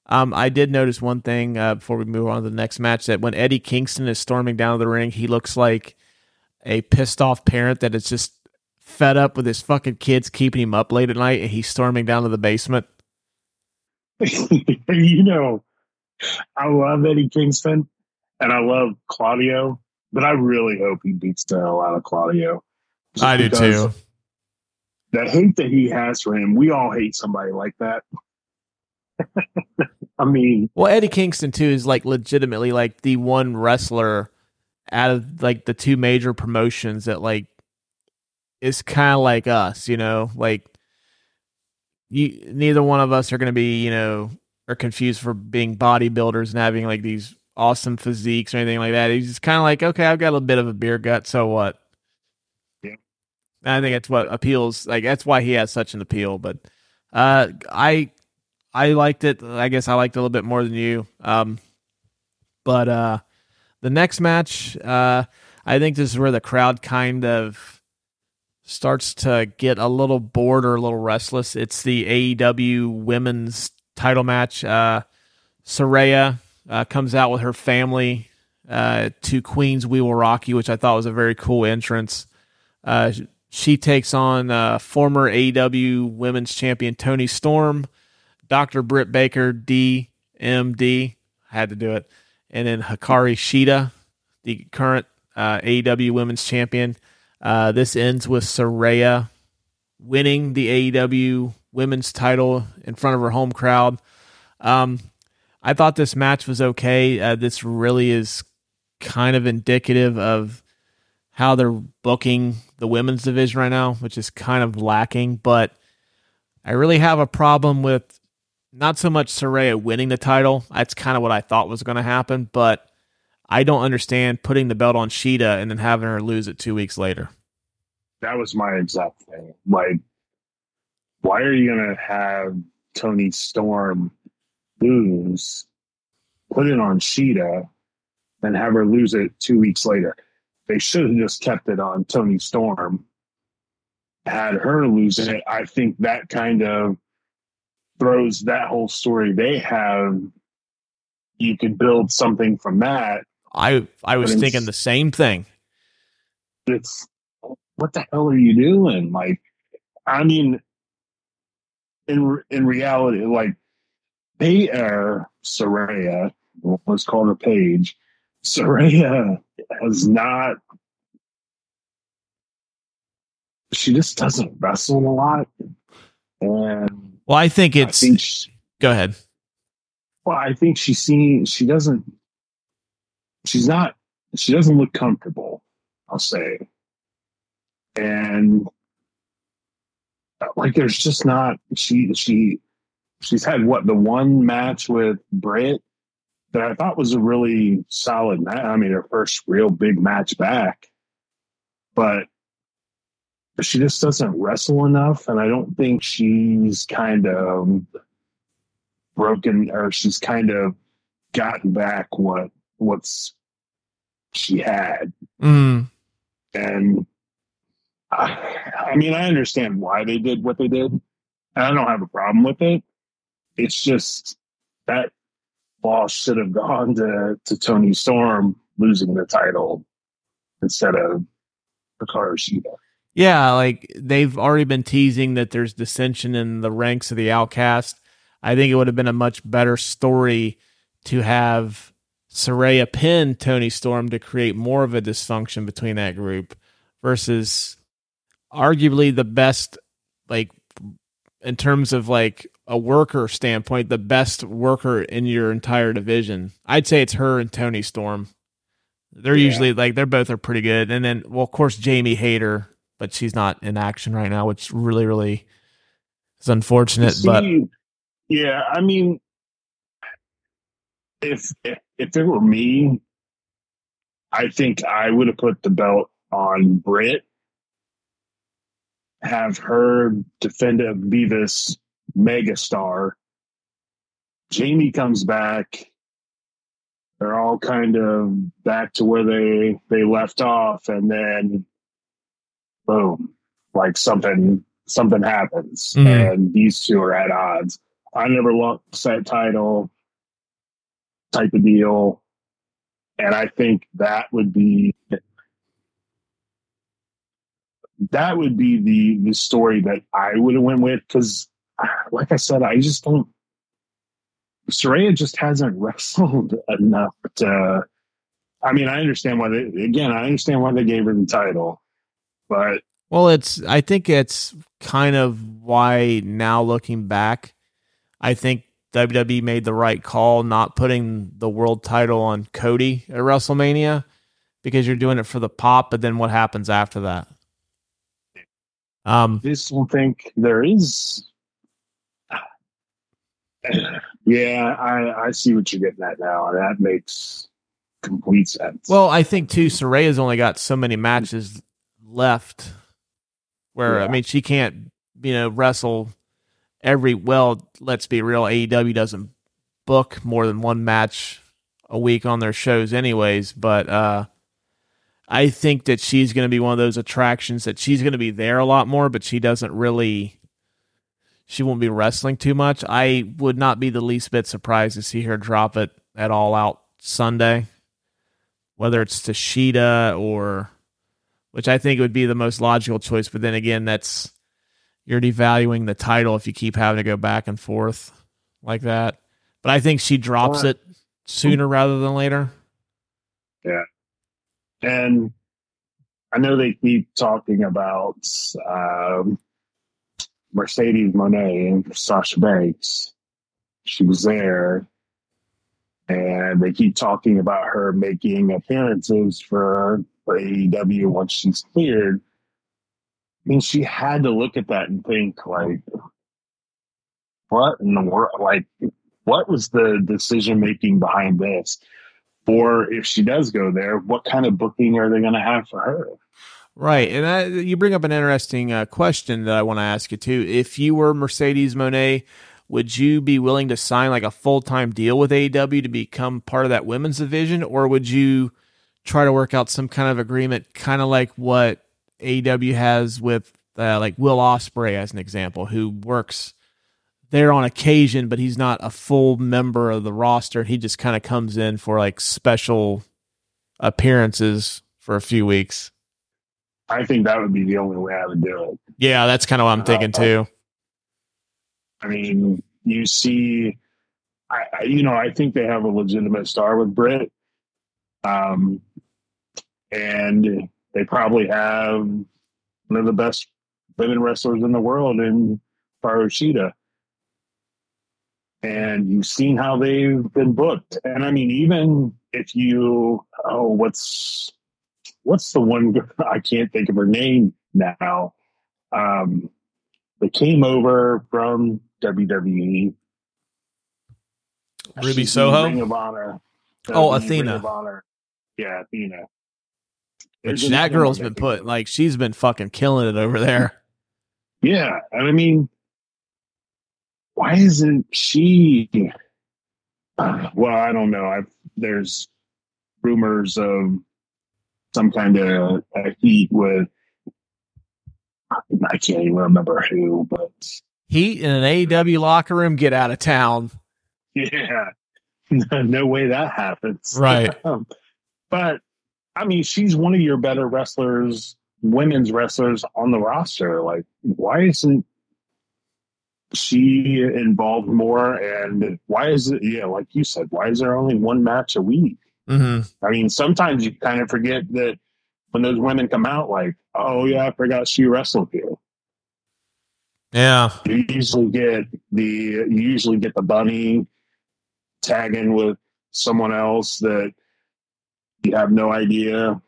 Um, I did notice one thing uh, before we move on to the next match that when Eddie Kingston is storming down the ring, he looks like a pissed off parent that is just fed up with his fucking kids keeping him up late at night, and he's storming down to the basement. *laughs* you know, I love Eddie Kingston, and I love Claudio, but I really hope he beats the hell out of Claudio. I do too. That hate that he has for him, we all hate somebody like that. *laughs* I mean, well, Eddie Kingston too is like legitimately like the one wrestler out of like the two major promotions that like is kind of like us, you know, like you neither one of us are going to be, you know, are confused for being bodybuilders and having like these awesome physiques or anything like that. He's just kind of like, okay, I've got a little bit of a beer gut, so what? Yeah. And I think that's what appeals. Like that's why he has such an appeal. But uh, I I liked it. I guess I liked it a little bit more than you. Um, but uh, the next match, uh, I think this is where the crowd kind of starts to get a little bored or a little restless. It's the AEW women's title match. Uh, Saraya uh, comes out with her family uh, to Queens We Will Rock You, which I thought was a very cool entrance. Uh, she takes on uh, former AEW Women's Champion Toni Storm, Dr. Britt Baker, DMD, had to do it, and then Hikaru Shida, the current uh, AEW Women's Champion. Uh, this ends with Saraya winning the AEW Women's title in front of her home crowd. Um, I thought this match was okay. Uh, this really is kind of indicative of how they're booking the women's division right now, which is kind of lacking. But I really have a problem with not so much Saraya winning the title. That's kind of what I thought was going to happen. But I don't understand putting the belt on Shida and then having her lose it two weeks later. That was my exact thing. Like, why are you going to have Toni Storm lose, put it on Shida, and have her lose it two weeks later. They should have just kept it on Toni Storm, had her lose it. I think that kind of throws that whole story they have. You could build something from that. I I was thinking the same thing. It's what the hell are you doing? Like, I mean, in in reality, like they are Saraya, let's call her Paige. Saraya has not. She just doesn't wrestle a lot, and well, I think it's. I think she, go ahead. Well, I think she's seen. She doesn't. She's not. She doesn't look comfortable I'll say. And like there's just not she she she's had what the one match with Britt that I thought was a really solid match. I mean, her first real big match back, but she just doesn't wrestle enough, and I don't think she's kind of broken or she's kind of gotten back what what's she had. Mm. And I, I mean, I understand why they did what they did. And I don't have a problem with it. It's just that ball should have gone to, to Toni Storm losing the title instead of Hikaru Shida. Yeah, like they've already been teasing that there's dissension in the ranks of the outcast. I think it would have been a much better story to have Saraya pin Toni Storm to create more of a dysfunction between that group versus arguably the best, like in terms of like a worker standpoint, the best worker in your entire division. I'd say it's her and Toni Storm. They're yeah. usually like they're both are pretty good, and then well, of course, Jamie Hayter, but she's not in action right now, which really, really is unfortunate. See, but yeah, I mean, if, if if it were me, I think I would have put the belt on Britt, have her defend it, be this megastar. Jamie comes back. They're all kind of back to where they they left off, and then boom, like something something happens, mm-hmm. and these two are at odds. I never lost that title type of deal. And I think that would be that would be the the story that I would have went with because, *sighs* like I said, I just don't. Saraya just hasn't wrestled *laughs* enough to. I mean, I understand why they again. I understand why they gave her the title, but well, it's. I think it's kind of why now looking back, I think WWE made the right call not putting the world title on Cody at WrestleMania because you're doing it for the pop, but then what happens after that? Um, this will think there is. Yeah, I, I see what you're getting at now. That makes complete sense. Well, I think too, Saraya's only got so many matches left where, yeah. I mean, she can't, you know, wrestle every well, let's be real, AEW doesn't book more than one match a week on their shows anyways, but uh I think that she's going to be one of those attractions that she's going to be there a lot more, but she doesn't really she won't be wrestling too much. I would not be the least bit surprised to see her drop it at all out Sunday. Whether it's to Shida or which I think would be the most logical choice, but then again, that's you're devaluing the title if you keep having to go back and forth like that. But I think she drops it sooner rather than later. Yeah. And I know they keep talking about um, Mercedes Moné and Sasha Banks. She was there. And they keep talking about her making appearances for, for AEW once she's cleared. I mean, she had to look at that and think, like, what in the world? Like, what was the decision making behind this? Or if she does go there, what kind of booking are they going to have for her? Right, and that, you bring up an interesting uh, question that I want to ask you too. If you were Mercedes Moné, would you be willing to sign like a full time deal with AEW to become part of that women's division, or would you try to work out some kind of agreement, kind of like what AEW has with uh, like Will Ospreay as an example, who works there on occasion, but he's not a full member of the roster. He just kind of comes in for like special appearances for a few weeks. I think that would be the only way I would do it. Yeah, that's kind of what I'm thinking too. I mean, you see, I, I, you know, I think they have a legitimate star with Britt. Um, and they probably have one of the best women wrestlers in the world in Hikaru Shida. And you've seen how they've been booked. And I mean, even if you, oh, what's what's the one *laughs* I can't think of her name now. Um, they came over from WWE. Ruby Soho, Ring of Honor. Oh, Athena. Ring of Honor. Yeah, Athena. Which that girl's been put like she's been fucking killing it over there. Yeah, and I mean, why isn't she? Uh, *sighs* well, I don't know. I've there's rumors of some kind of a heat with I can't even remember who, but heat in an AEW locker room, get out of town. Yeah, *laughs* no way that happens. Right. *laughs* Um, but I mean, she's one of your better wrestlers, women's wrestlers on the roster. Like, why isn't she involved more? And why is it, yeah, like you said, why is there only one match a week? Mm-hmm. I mean, sometimes you kind of forget that when those women come out, like, oh, yeah, I forgot she wrestled here. Yeah. You usually get the, you usually get the bunny tagging with someone else that you have no idea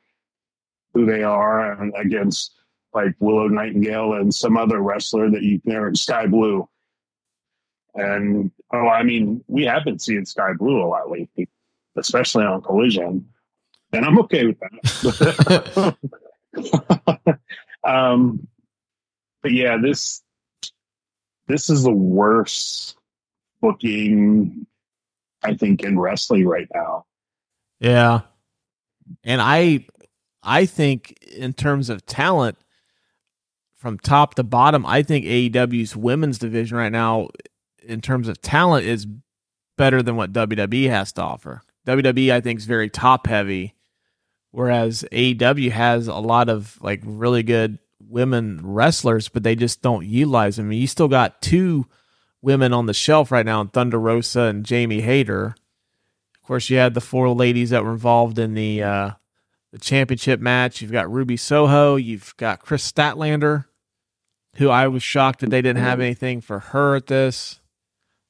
who they are and against like Willow Nightingale and some other wrestler that you know, Skye Blue. And oh, I mean, we have been seeing Skye Blue a lot lately, especially on Collision, and I'm okay with that. *laughs* um, but yeah, this this is the worst booking I think in wrestling right now. Yeah. And I I think in terms of talent from top to bottom, I think AEW's women's division right now in terms of talent is better than what WWE has to offer. WWE I think is very top heavy whereas AEW has a lot of like really good women wrestlers but they just don't utilize them. I mean, you still got two women on the shelf right now Thunder Rosa and Jamie Hayter. Of course, you had the four ladies that were involved in the uh, the championship match. You've got Ruby Soho. You've got Kris Statlander, who I was shocked that they didn't have anything for her at this.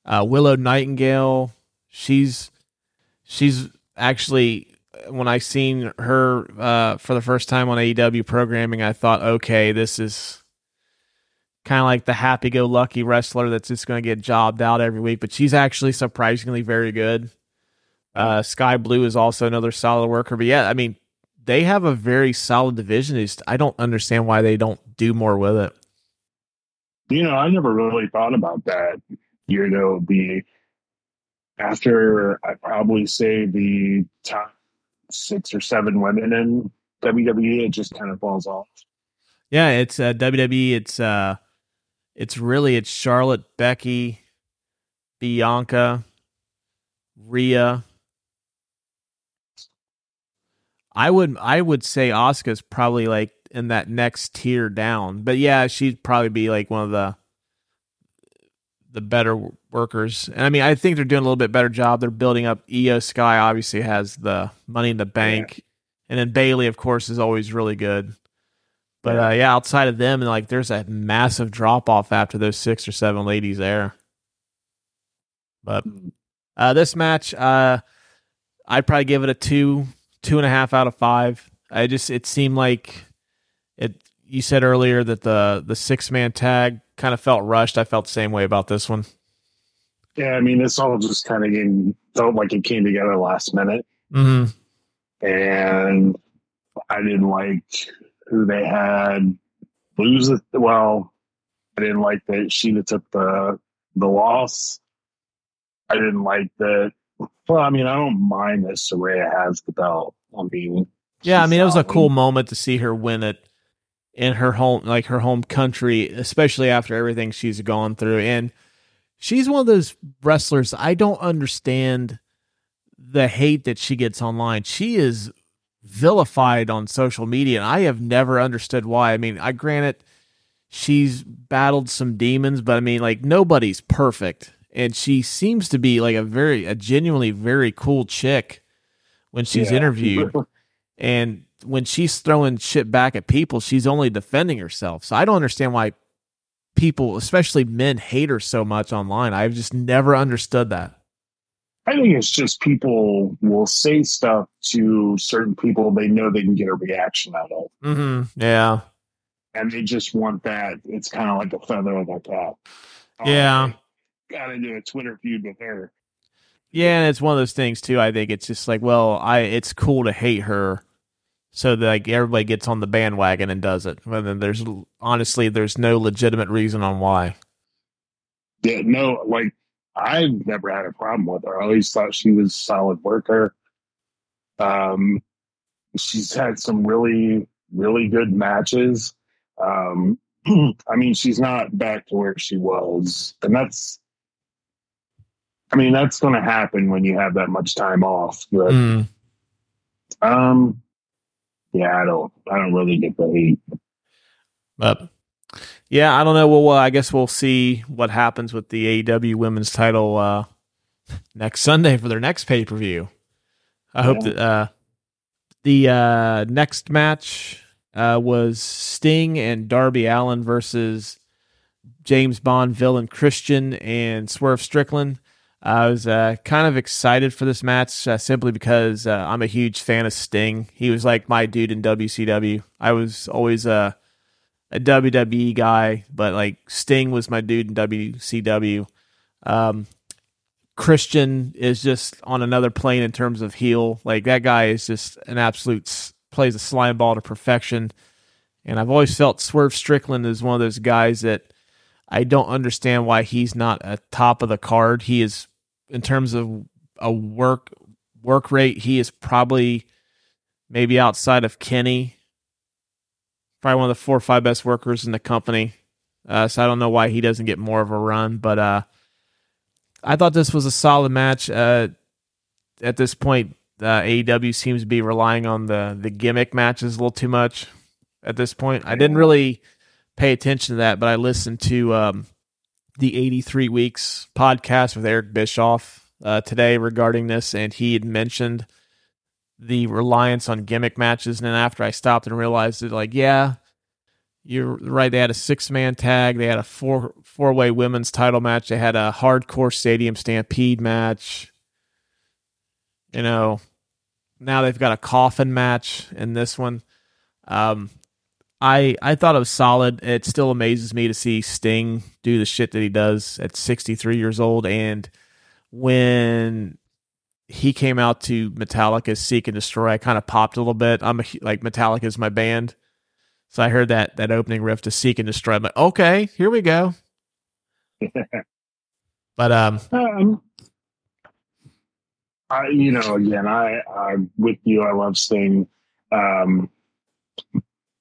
Uh, Willow Nightingale. She's she's actually when I seen her uh, for the first time on AEW programming, I thought, okay, this is kind of like the happy go lucky wrestler that's just going to get jobbed out every week, but she's actually surprisingly very good. Uh, Skye Blue is also another solid worker, but yeah, I mean, they have a very solid division. I don't understand why they don't do more with it. You know, I never really thought about that. You know, the after I probably say the top six or seven women in WWE, it just kind of falls off. Yeah, it's uh, WWE. It's uh, it's really it's Charlotte, Becky, Bianca, Rhea. I would I would say Asuka's probably like in that next tier down, but yeah, she'd probably be like one of the the better workers. And I mean, I think they're doing a little bit better job. They're building up. Iyo Sky obviously has the money in the bank, yeah. and then Bayley, of course, is always really good. But yeah, uh, yeah outside of them, and like, there's a massive drop off after those six or seven ladies there. But uh, this match, uh, I'd probably give it a two, two and a half out of five. I just it seemed like it. You said earlier that the the six man tag kind of felt rushed. I felt the same way about this one. Yeah, I mean, this all just kind of came, felt like it came together last minute. Mm-hmm. And I didn't like who they had lose it. Well, I didn't like that Shida took the the loss. I didn't like that. Well, I mean, I don't mind that Saraya has the belt. I mean, yeah, I mean, it was a cool moment to see her win it in her home, like her home country, especially after everything she's gone through. And she's one of those wrestlers I don't understand the hate that she gets online. She is vilified on social media, and I have never understood why. I mean, I granted she's battled some demons, but I mean, like nobody's perfect, and she seems to be like a very, a genuinely very cool chick when she's yeah. interviewed, and when she's throwing shit back at people, she's only defending herself. So I don't understand why people, especially men, hate her so much online. I've just never understood that. I think it's just people will say stuff to certain people they know they can get a reaction out of. Mm-hmm. Yeah. And they just want that. It's kind of like a feather in their cap. Oh, yeah. Got to do a Twitter feud with her. Yeah, and it's one of those things too. I think it's just like, well, I it's cool to hate her, so that like everybody gets on the bandwagon and does it. But then there's honestly there's no legitimate reason on why. Yeah, no, like I've never had a problem with her. I always thought she was a solid worker. Um, she's had some really, really good matches. Um, *clears throat* I mean, she's not back to where she was, and that's. I mean, that's going to happen when you have that much time off. But, mm. um, yeah, I don't, I don't really get the hate. But yeah, I don't know. Well, I guess we'll see what happens with the AEW Women's Title uh, *laughs* next Sunday for their next pay per view. I yeah. hope that uh, the uh, next match uh, was Sting and Darby Allin versus James Bond villain Christian and Swerve Strickland. I was uh, kind of excited for this match uh, simply because uh, I'm a huge fan of Sting. He was like my dude in WCW. I was always a a WWE guy, but like Sting was my dude in WCW. Um, Christian is just on another plane in terms of heel. Like that guy is just an absolute plays a slime ball to perfection. And I've always felt Swerve Strickland is one of those guys that I don't understand why he's not a top of the card. He is in terms of a work work rate, he is probably maybe outside of Kenny, probably one of the four or five best workers in the company. Uh, so I don't know why he doesn't get more of a run, but uh, I thought this was a solid match. Uh, at this point, uh, AEW seems to be relying on the the gimmick matches a little too much. At this point, I didn't really pay attention to that, but I listened to um, the 83 Weeks podcast with Eric Bischoff uh, today regarding this, and he had mentioned the reliance on gimmick matches. And then after I stopped and realized that, like, yeah, you're right. They had a six man tag. They had a four four way women's title match. They had a hardcore stadium stampede match. You know, now they've got a coffin match in this one. Um, I I thought it was solid. It still amazes me to see Sting do the shit that he does at 63 years old. And when he came out to Metallica's Seek and Destroy, I kind of popped a little bit. I'm a, like Metallica is my band, so I heard that that opening riff to Seek and Destroy. I'm like, okay, here we go. *laughs* but um, um, I you know again I I'm with you. I love Sting. Um,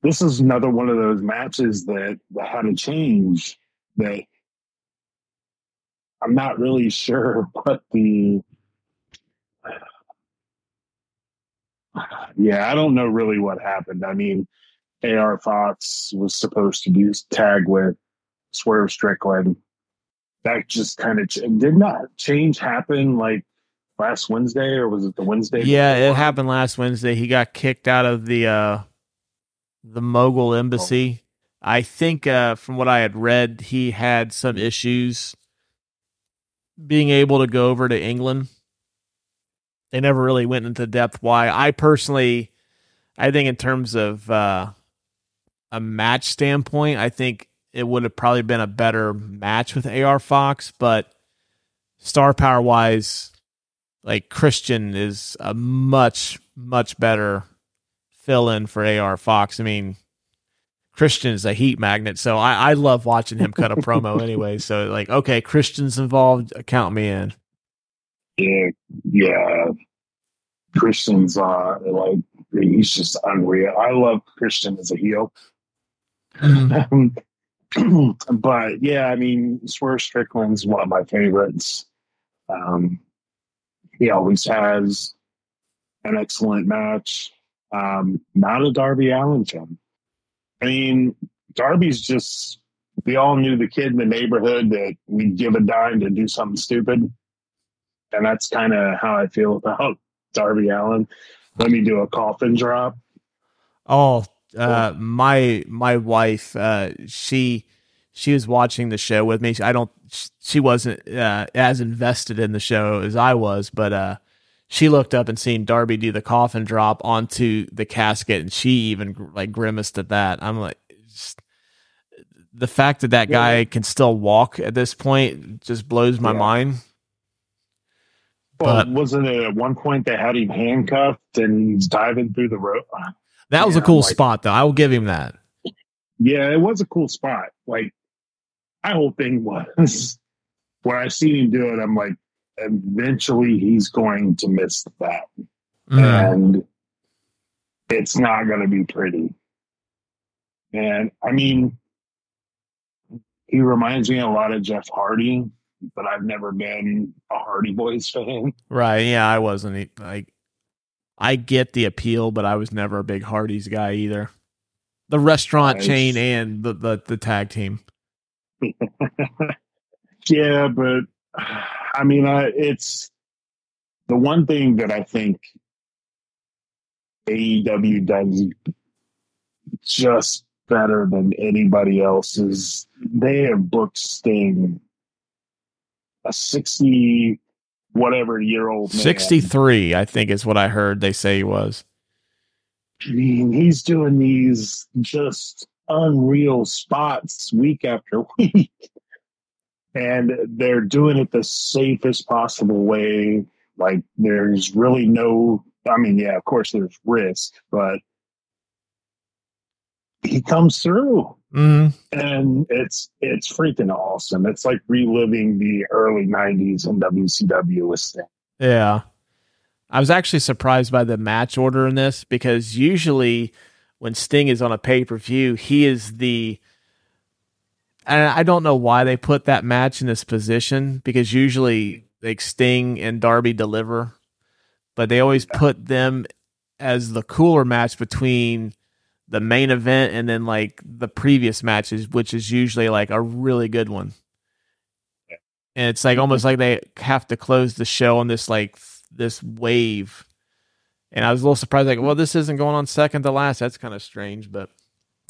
this is another one of those matches that, that had a change that I'm not really sure *laughs* what the *sighs* yeah, I don't know really what happened. I mean, AR Fox was supposed to be tag with Swerve Strickland. That just kind of did not change happen like last Wednesday or was it the Wednesday? Yeah, before? it happened last Wednesday. He got kicked out of the uh the Mogul embassy. Oh. I think uh, from what I had read, he had some issues being able to go over to England. They never really went into depth why. I personally, I think in terms of uh, a match standpoint, I think it would have probably been a better match with AR Fox, but star power wise, like Christian is a much much better fill in for AR Fox. I mean, Christian is a heat magnet, so I, I love watching him cut a promo *laughs* anyway. So like, okay, Christian's involved, count me in. Yeah, yeah. Christian's uh like he's just unreal. I love Christian as a heel. Mm-hmm. *clears throat* but yeah, I mean, Swerve Strickland's one of my favorites. Um, he always has an excellent match. Um, not a Darby Allin fan. I mean, Darby's just, we all knew the kid in the neighborhood that we'd give a dime to do something stupid. And that's kind of how I feel about *laughs* Darby Allin. Let me do a coffin drop. Oh, uh, my my wife, uh, she she was watching the show with me. I don't. She wasn't uh, as invested in the show as I was, but uh, she looked up and seen Darby do the coffin drop onto the casket, and she even like grimaced at that. I'm like, just, the fact that that guy can still walk at this point just blows my yeah. mind. Well, but, wasn't it at one point they had him handcuffed and he's diving through the rope? That was yeah, a cool like, spot, though. I will give him that. Yeah, it was a cool spot. Like, my whole thing was *laughs* when I seen him do it, I'm like, eventually he's going to miss that. Mm. And it's not going to be pretty. And I mean, he reminds me a lot of Jeff Hardy, but I've never been a Hardy Boys fan. Right. Yeah, I wasn't. Like, I get the appeal, but I was never a big Hardy's guy either. The restaurant nice. chain and the, the, the tag team. *laughs* yeah, but I mean, uh, it's the one thing that I think AEW does just better than anybody else is they have booked Sting a 60 whatever year old 63 I think is what I heard they say he was. I mean, he's doing these just unreal spots week after *laughs* week and they're doing it the safest possible way. Like there's really no, I mean, yeah, of course there's risk, but he comes through mm-hmm. and it's, it's freaking awesome. It's like reliving the early nineties in WCW with Sting. Yeah. I was actually surprised by the match order in this because usually when Sting is on a pay per view, he is the and I don't know why they put that match in this position because usually like Sting and Darby deliver, but they always put them as the cooler match between the main event and then like the previous matches, which is usually like a really good one. And it's like almost like they have to close the show on this like this wave. And I was a little surprised, like, well, this isn't going on second to last. That's kind of strange, but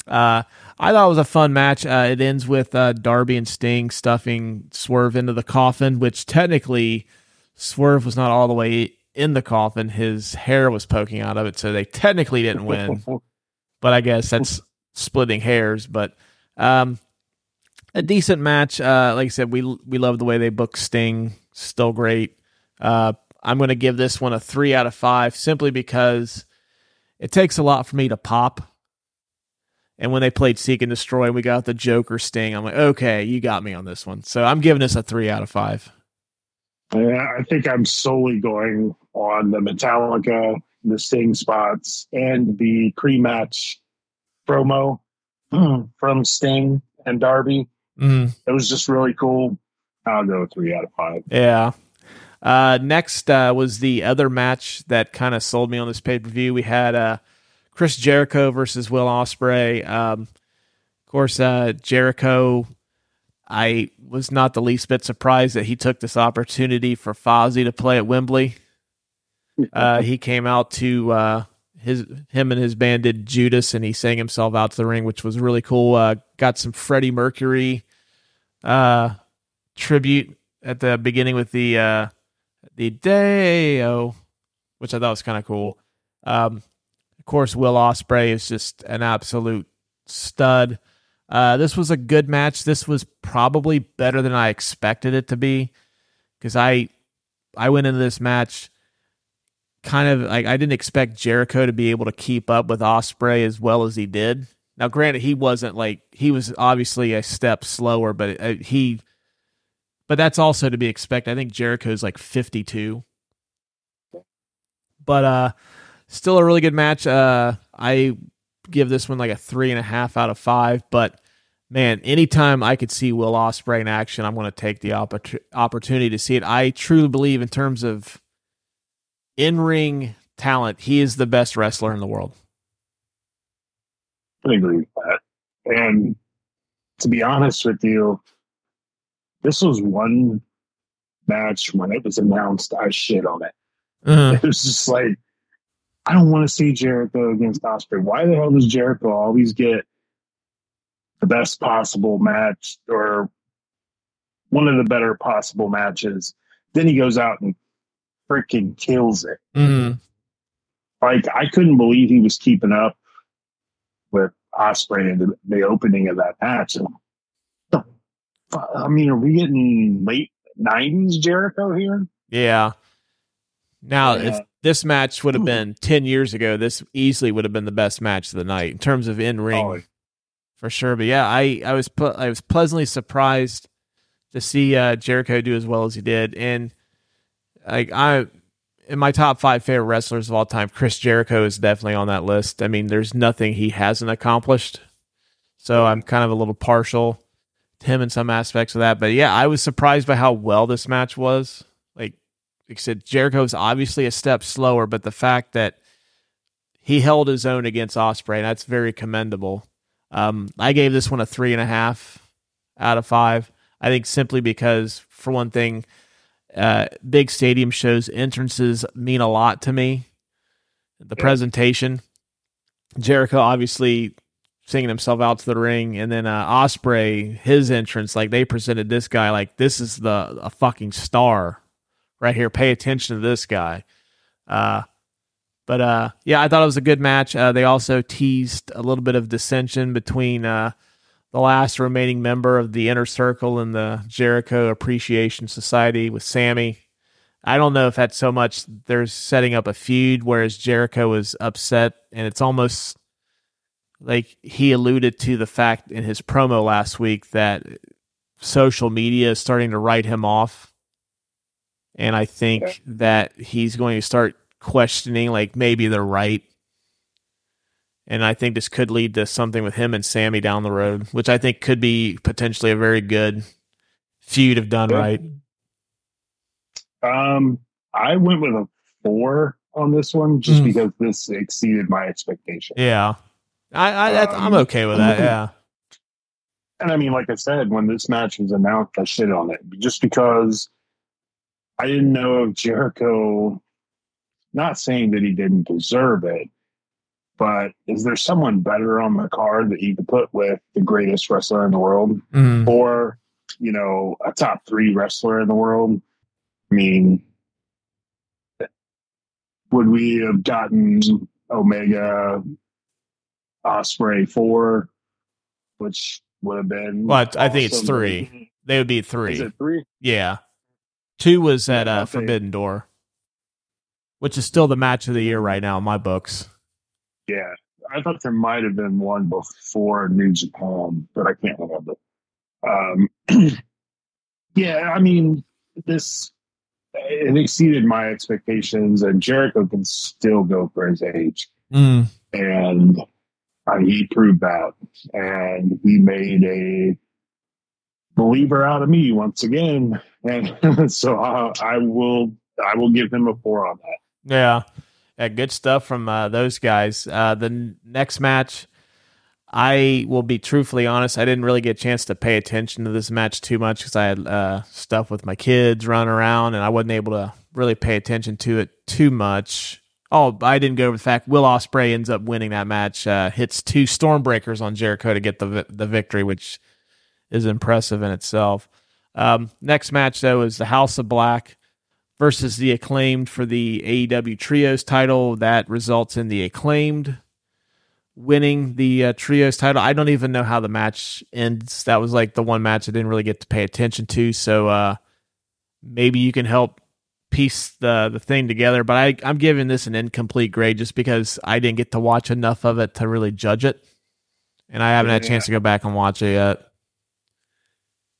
uh, I thought it was a fun match. Uh, it ends with uh, Darby and Sting stuffing Swerve into the coffin, which technically Swerve was not all the way in the coffin. His hair was poking out of it, so they technically didn't win. *laughs* but I guess that's splitting hairs. But um, a decent match. Uh, like I said, we we love the way they book Sting. Still great. Uh, I'm going to give this one a three out of five, simply because it takes a lot for me to pop and when they played Seek and Destroy, and we got the Joker sting. I'm like, okay, you got me on this one. So I'm giving this a three out of five. Yeah, I think I'm solely going on the Metallica, the Sting spots, and the pre-match promo from Sting and Darby. Mm. It was just really cool. I'll go three out of five. Yeah. Uh, next uh, was the other match that kind of sold me on this pay per view. We had uh, Chris Jericho versus Will Ospreay. Um, of course, uh, Jericho. I was not the least bit surprised that he took this opportunity for Fozzy to play at Wembley. *laughs* Uh, he came out to uh, his him and his band did Judas, and he sang himself out to the ring, which was really cool. Uh, got some Freddie Mercury uh, tribute at the beginning with the uh, the Day-O, which I thought was kind of cool. Um, of course, Will Ospreay is just an absolute stud. Uh, this was a good match. This was probably better than I expected it to be because I I went into this match kind of like I didn't expect Jericho to be able to keep up with Ospreay as well as he did. Now, granted, he wasn't like he was obviously a step slower, but uh, he, but that's also to be expected. I think Jericho's like fifty two, but uh, Still a really good match. Uh, I give this one like a three and a half out of five. But man, anytime I could see Will Ospreay in action, I'm going to take the oppor- opportunity to see it. I truly believe, in terms of in ring talent, he is the best wrestler in the world. I agree with that. And to be honest with you, this was one match when it was announced, I shit on it. Uh-huh. *laughs* It was just like I don't want to see Jericho against Ospreay. Why the hell does Jericho always get the best possible match or one of the better possible matches. Then he goes out and freaking kills it. Mm-hmm. Like I couldn't believe he was keeping up with Ospreay in the, the opening of that match. And, I mean, are we getting late nineties Jericho here? Yeah. Now, yeah. if this match would have been ten years ago, this easily would have been the best match of the night in terms of in ring, oh. for sure. But yeah, I I was ple- I was pleasantly surprised to see uh, Jericho do as well as he did, and like I in my top five favorite wrestlers of all time, Chris Jericho is definitely on that list. I mean, there's nothing he hasn't accomplished. So I'm kind of a little partial to him in some aspects of that. But yeah, I was surprised by how well this match was. Like, like I said, Jericho's obviously a step slower, but the fact that he held his own against Ospreay, that's very commendable. Um, I gave this one a three and a half out of five. I think simply because, for one thing, uh, big stadium shows entrances mean a lot to me. The presentation, Jericho obviously singing himself out to the ring, and then uh, Ospreay his entrance, like they presented this guy like this is the a fucking star right here. Pay attention to this guy. Uh, but uh, yeah, I thought it was a good match. Uh, they also teased a little bit of dissension between uh, the last remaining member of the inner circle and the Jericho Appreciation Society with Sammy. I don't know if that's so much they're setting up a feud, whereas Jericho was upset, and it's almost like he alluded to the fact in his promo last week that social media is starting to write him off. And I think that he's going to start questioning, like, maybe they're right and I think this could lead to something with him and Sammy down the road, which I think could be potentially a very good feud if done right. Um, I went with a four on this one just mm. because this exceeded my expectation. Yeah, I, I um, I'm okay with that. Yeah. And I mean, like I said, when this match was announced, I shit on it just because I didn't know if Jericho. Not saying that he didn't deserve it, but is there someone better on the card that you could put with the greatest wrestler in the world? Mm. or you know a top three wrestler in the world? I mean would we have gotten omega Ospreay four which would have been but i think it's three. They would be three. Is it three? Yeah two was at uh, forbidden door which is still the match of the year right now in my books yeah, I thought there might have been one before New Japan, but I can't remember. Um, *clears throat* yeah, I mean, this it exceeded my expectations, and Jericho can still go for his age, mm. and uh, he proved that, and he made a believer out of me once again, and *laughs* so I, I will I will give him a four on that. Yeah. Yeah, good stuff from uh, those guys. Uh, the n- next match, I will be truthfully honest. I didn't really get a chance to pay attention to this match too much because I had uh, stuff with my kids running around, and I wasn't able to really pay attention to it too much. Oh, I didn't go over the fact Will Ospreay ends up winning that match. Uh, hits two Stormbreakers on Jericho to get the the victory, which is impressive in itself. Um, next match though is the House of Black versus the acclaimed for the AEW Trios title. That results in the acclaimed winning the uh, Trios title. I don't even know how the match ends. That was like the one match I didn't really get to pay attention to. So uh, maybe you can help piece the the thing together. But I, I'm giving this an incomplete grade just because I didn't get to watch enough of it to really judge it. And I haven't had a chance to go back and watch it yet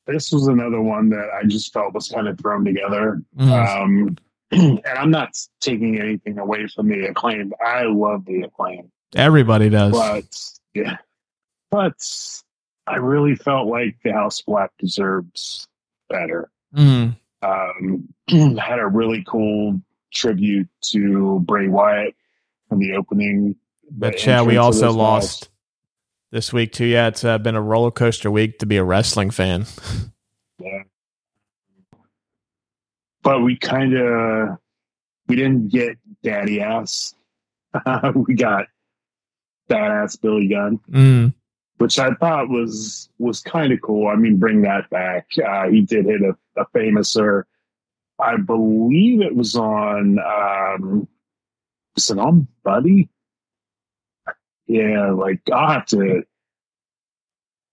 this was another one that I just felt was kind of thrown together. Mm-hmm. Um, *clears throat* and I'm not taking anything away from the acclaim. I love the acclaim. Everybody does. But yeah. But I really felt like the House Black deserves better. Mm. Um, *clears throat* had a really cool tribute to Bray Wyatt in the opening. But yeah, we also lost this week too. Yeah, it's uh, been a roller coaster week to be a wrestling fan. yeah, *laughs* but we kind of we didn't get daddy ass. *laughs* we got badass Billy Gunn. Mm. which I thought was was kind of cool. I mean, bring that back. Uh, he did hit a, a Fameasser. I believe it was on. Um, was it on Buddy? Yeah, like I'll have to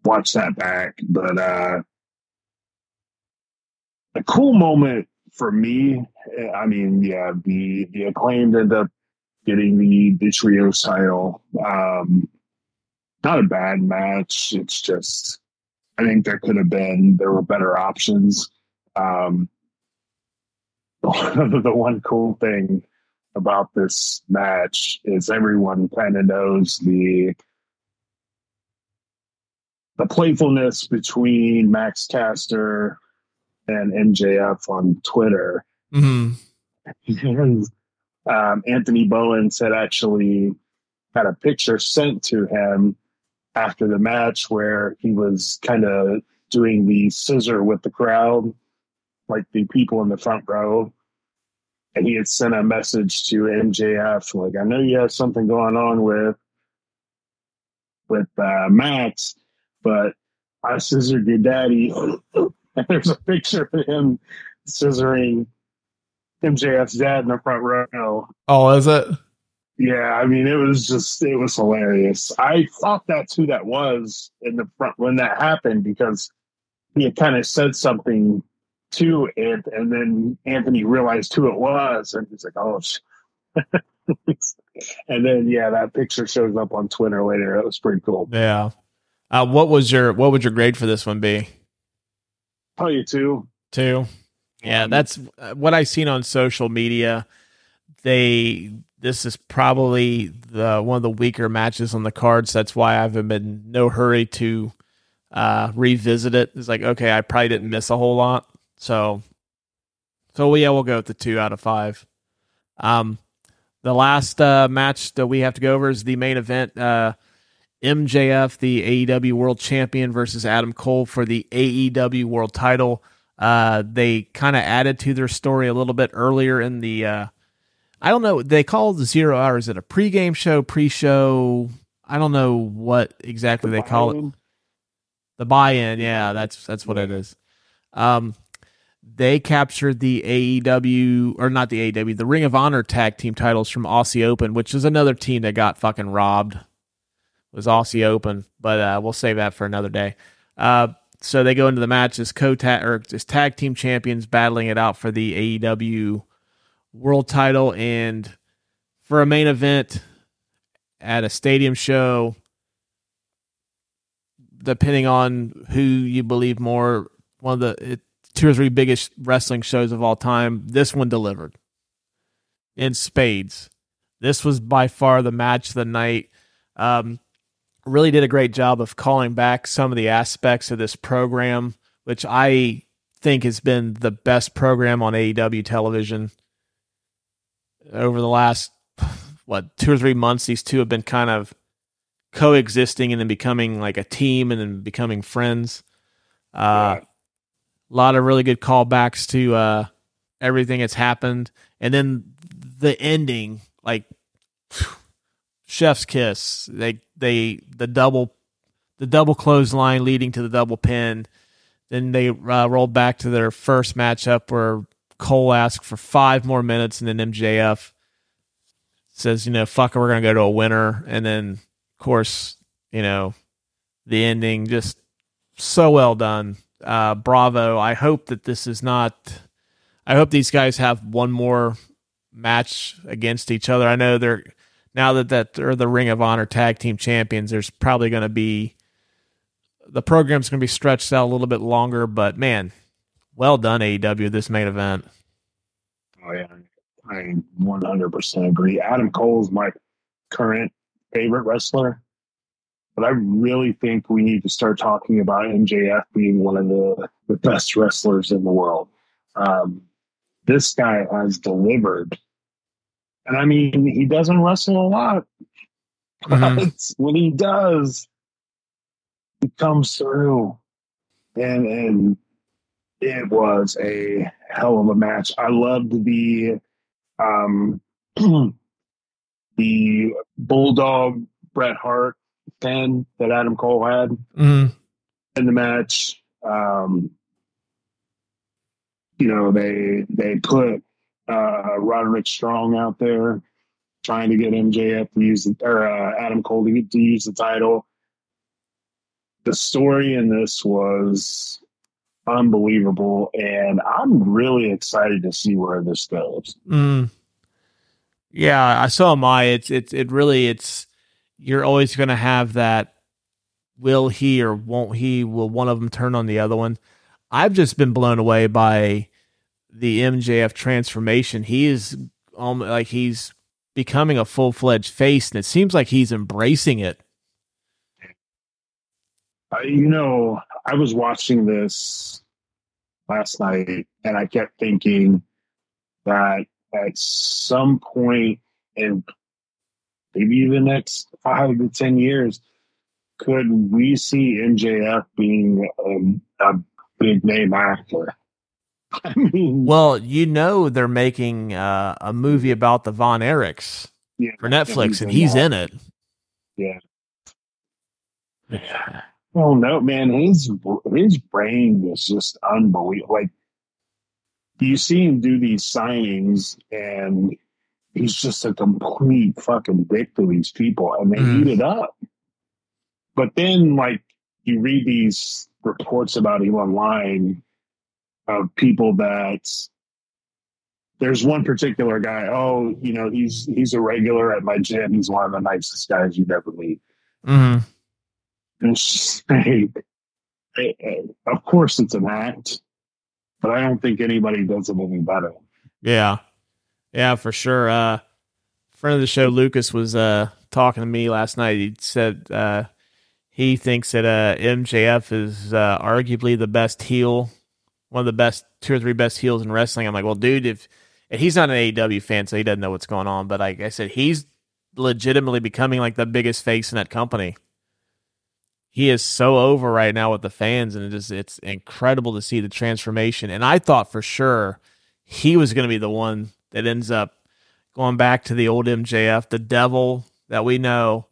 watch that back. But uh, a cool moment for me. I mean, yeah, the the acclaimed end up getting the the trio title. Um, not a bad match. It's just I think there could have been there were better options. Um, *laughs* the one cool thing about this match is everyone kind of knows the the playfulness between Max Caster and MJF on Twitter. Mm-hmm. *laughs* um, Anthony Bowens had actually had a picture sent to him after the match where he was kind of doing the scissor with the crowd, like the people in the front row. And he had sent a message to MJF, like, I know you have something going on with with uh, Max, but I scissored your daddy. and *laughs* there's a picture of him scissoring MJF's dad in the front row. Oh, is it? Yeah, I mean, it was just, it was hilarious. I thought that's who that was in the front when that happened because he had kind of said something to it, and then Anthony realized who it was, and he's like, oh, *laughs* and then, yeah, that picture shows up on Twitter later. It was pretty cool. Yeah. Uh, what was your what would your grade for this one be? Tell you two. Two. Yeah, um, that's uh, what I've seen on social media. They this is probably the one of the weaker matches on the cards. That's why I've been in no hurry to uh, revisit it. It's like okay, I probably didn't miss a whole lot, so so yeah, we'll go with the two out of five. Um, the last uh, match that we have to go over is the main event. Uh, MJF, the AEW World Champion, versus Adam Cole for the AEW World Title. Uh, they kind of added to their story a little bit earlier in the. Uh, I don't know. They called the zero hour. Is it a pregame show, pre-show? I don't know what exactly the they call it. The buy-in, yeah, that's that's what it is. Um, they captured the AEW or not the AEW, the Ring of Honor tag team titles from Aussie Open, which is another team that got fucking robbed was Aussie Open, but uh, we'll save that for another day. Uh, so they go into the match as co tag or as tag team champions, battling it out for the AEW World Title, and for a main event at a stadium show. Depending on who you believe more, one of the it, two or three biggest wrestling shows of all time. This one delivered in spades. This was by far the match of the night. Um, really did a great job of calling back some of the aspects of this program, which I think has been the best program on AEW television over the last what two or three months. These two have been kind of coexisting and then becoming like a team and then becoming friends. Uh, yeah. A lot of really good callbacks to uh, everything that's happened, and then the ending, like *sighs* chef's kiss. They they the double the double clothesline leading to the double pin. Then they uh, rolled back to their first matchup where Cole asked for five more minutes, and then MJF says, "You know, fuck it, we're gonna go to a winner." And then, of course, you know, the ending just so well done. Uh, bravo! I hope that this is not. I hope these guys have one more match against each other. I know they're now that that they're the Ring of Honor Tag Team Champions, there's probably going to be the program's going to be stretched out a little bit longer. But man, well done AEW this main event. Oh yeah, I 100% agree. Adam Cole's my current favorite wrestler, but I really think we need to start talking about MJF being one of the, the best wrestlers in the world. Um, this guy has delivered and I mean, he doesn't wrestle a lot, mm-hmm. but *laughs* when he does, he comes through. And, and it was a hell of a match. I loved the, um, *clears throat* the Bulldog Bret Hart 10 that Adam Cole had Mm-hmm. in the match. Um, you know, they they put uh, Roderick Strong out there trying to get MJF to use the, or uh, Adam Cole to, to use the title. The story in this was unbelievable, and I'm really excited to see where this goes. Mm. Yeah, I saw my. It's it's it really it's you're always going to have that. Will he or won't he? Will one of them turn on the other one? I've just been blown away by the MJF transformation. He is um, like he's becoming a full fledged face, and it seems like he's embracing it. Uh, you know, I was watching this last night, and I kept thinking that at some point in maybe the next five to ten years, could we see MJF being a, a big name actor? *laughs* I mean, Well, you know they're making uh, a movie about the Von Erichs yeah, for Netflix, and he's in it. Yeah. Oh no, man! His his brain is just unbelievable. Like you see him do these signings, and he's just a complete fucking dick to these people, and they Mhm. eat it up. But then, like you read these reports about him online of people that there's one particular guy. Oh, you know, he's he's a regular at my gym. He's one of the nicest guys you'd ever meet. Mm-hmm. And it's just *laughs* like, of course it's an act, but I don't think anybody does it any better. Yeah. Yeah, for sure. Uh friend of the show Lucas was uh talking to me last night. He said uh he thinks that uh MJF is uh arguably the best heel, one of the best two or three best heels in wrestling. I'm like, well, dude, if he's not an AEW fan, so he doesn't know what's going on. But like I said, he's legitimately becoming like the biggest face in that company. He is so over right now with the fans, and it is it's incredible to see the transformation. And I thought for sure he was going to be the one that ends up going back to the old MJF, the devil that we know.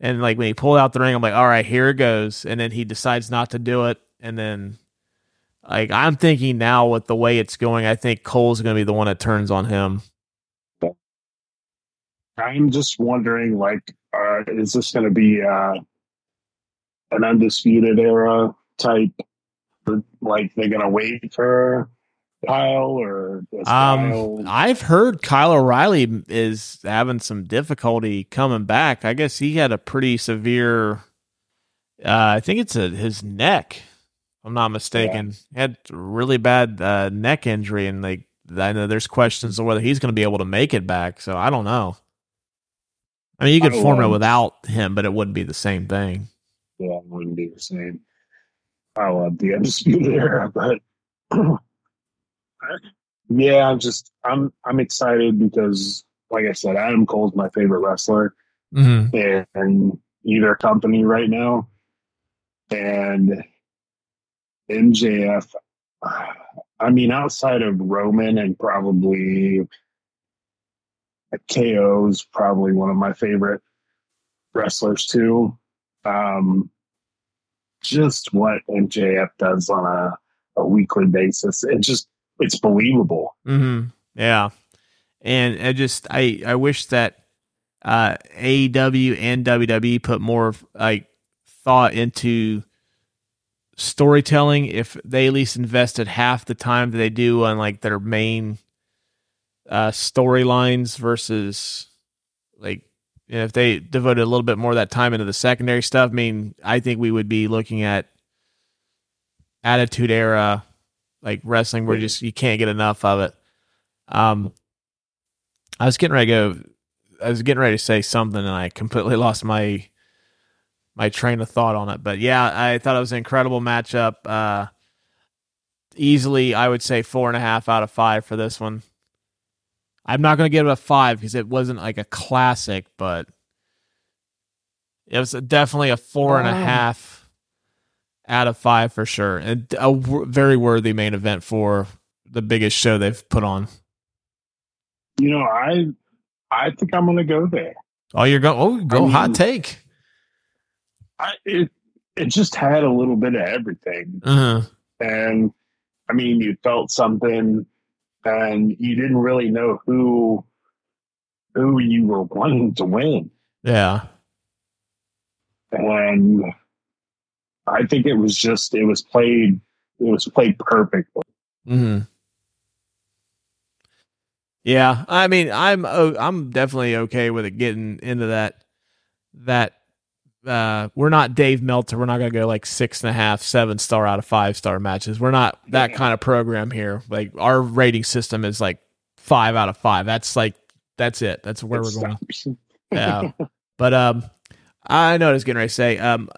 And like when he pulled out the ring, I'm like, all right, here it goes. And then he decides not to do it. And then, like, I'm thinking now with the way it's going, I think Cole's going to be the one that turns on him. I'm just wondering, like, uh, is this going to be uh, an undisputed era type? Like, they're going to wait for Kyle or Um? I've heard Kyle O'Reilly is having some difficulty coming back. I guess he had a pretty severe, uh, I think it's a, his neck. if I'm not mistaken. He had really bad uh, neck injury, and like I know there's questions of whether he's going to be able to make it back. So I don't know. I mean, you could form it without him, but it wouldn't be the same thing. Yeah, it wouldn't be the same. I love the undisputed era, but *clears throat* yeah, I'm just I'm I'm excited because, like I said, Adam Cole's my favorite wrestler. Mm-hmm. in either company right now. And MJF, I mean, outside of Roman and probably KO's probably one of my favorite wrestlers too. Um, just what MJF does on a, a weekly basis, it just it's believable. Mm-hmm. Yeah, and I just I I wish that uh, AEW and WWE put more like thought into storytelling. If they at least invested half the time that they do on like their main uh, storylines versus like if they devoted a little bit more of that time into the secondary stuff. I mean, I think we would be looking at Attitude Era like wrestling where you just you can't get enough of it. Um, I was getting ready to go. I was getting ready to say something, and I completely *laughs* lost my my train of thought on it. But yeah, I thought it was an incredible matchup. Uh, easily, I would say four and a half out of five for this one. I'm not going to give it a five because it wasn't like a classic, but it was definitely a four and a half out of five for sure, and a w- very worthy main event for the biggest show they've put on. You know, I I think I'm gonna go there. Oh, you're going. Oh, go I hot take. I, it it just had a little bit of everything, Uh-huh. and I mean, you felt something, and you didn't really know who who you were wanting to win, Yeah. and I think it was just it was played it was played perfectly. hmm Yeah, I mean, I'm oh, I'm definitely okay with it getting into that that uh we're not Dave Meltzer. We're not gonna go like six and a half, seven star out of five star matches. We're not that kind of program here. Like our rating system is like five out of five. That's like that's it. That's where It we're going. Yeah. *laughs* but um I know what I was getting ready to say. Um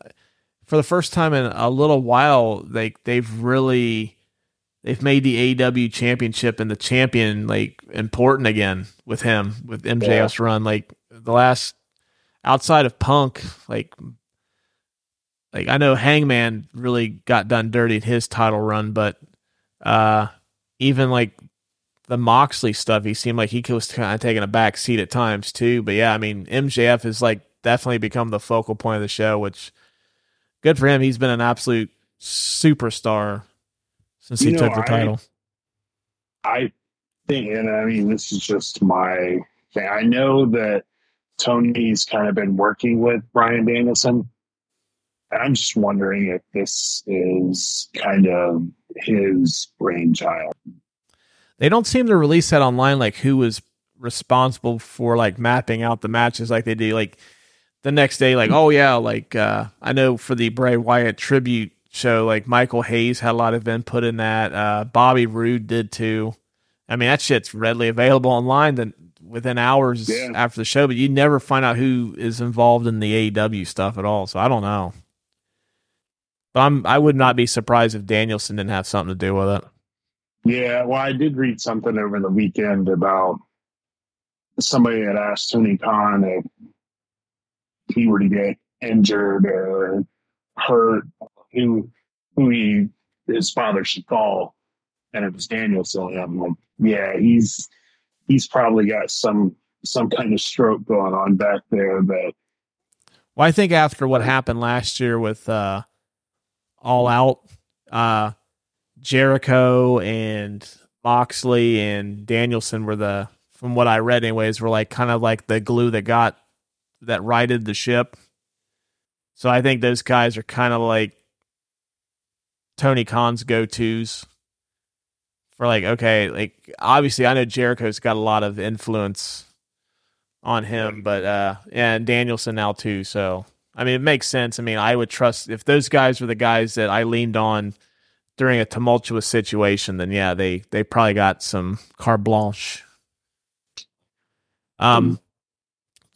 for the first time in a little while, they they've really they've made the AEW championship and the champion like important again with him, with MJF's run. Like the last outside of Punk, like like I know Hangman really got done dirty in his title run, but uh even like the Moxley stuff, he seemed like he was kind of taking a back seat at times too. But yeah, I mean MJF has like definitely become the focal point of the show, which good for him. He's been an absolute superstar since he know, took the I- title. I think, and I mean, this is just my thing. I know that Tony's kind of been working with Bryan Danielson. And I'm just wondering if this is kind of his brainchild. They don't seem to release that online, like who was responsible for like mapping out the matches like they do. Like the next day, like, oh yeah, like uh I know for the Bray Wyatt tribute show, like Michael Hayes had a lot of input in that. Uh Bobby Roode did too. I mean that shit's readily available online then within hours Yeah. after the show, but you never find out who is involved in the AEW stuff at all. So I don't know. But I'm I would not be surprised if Danielson didn't have something to do with it. Yeah, well, I did read something over the weekend about somebody had asked Tony Khan if he were to get injured or hurt, who who he his father should call, and it was Danielson. And I'm like, yeah, he's he's probably got some some kind of stroke going on back there that Well, I think after what happened last year with uh, All Out, uh, Jericho and Moxley and Danielson were the, from what I read, anyways, were like kind of like the glue that got that righted the ship. So I think those guys are kind of like Tony Khan's go tos for like okay, like obviously I know Jericho's got a lot of influence on him, but uh and Danielson now too. So I mean it makes sense. I mean I would trust if those guys were the guys that I leaned on during a tumultuous situation, then yeah, they they probably got some carte blanche. Um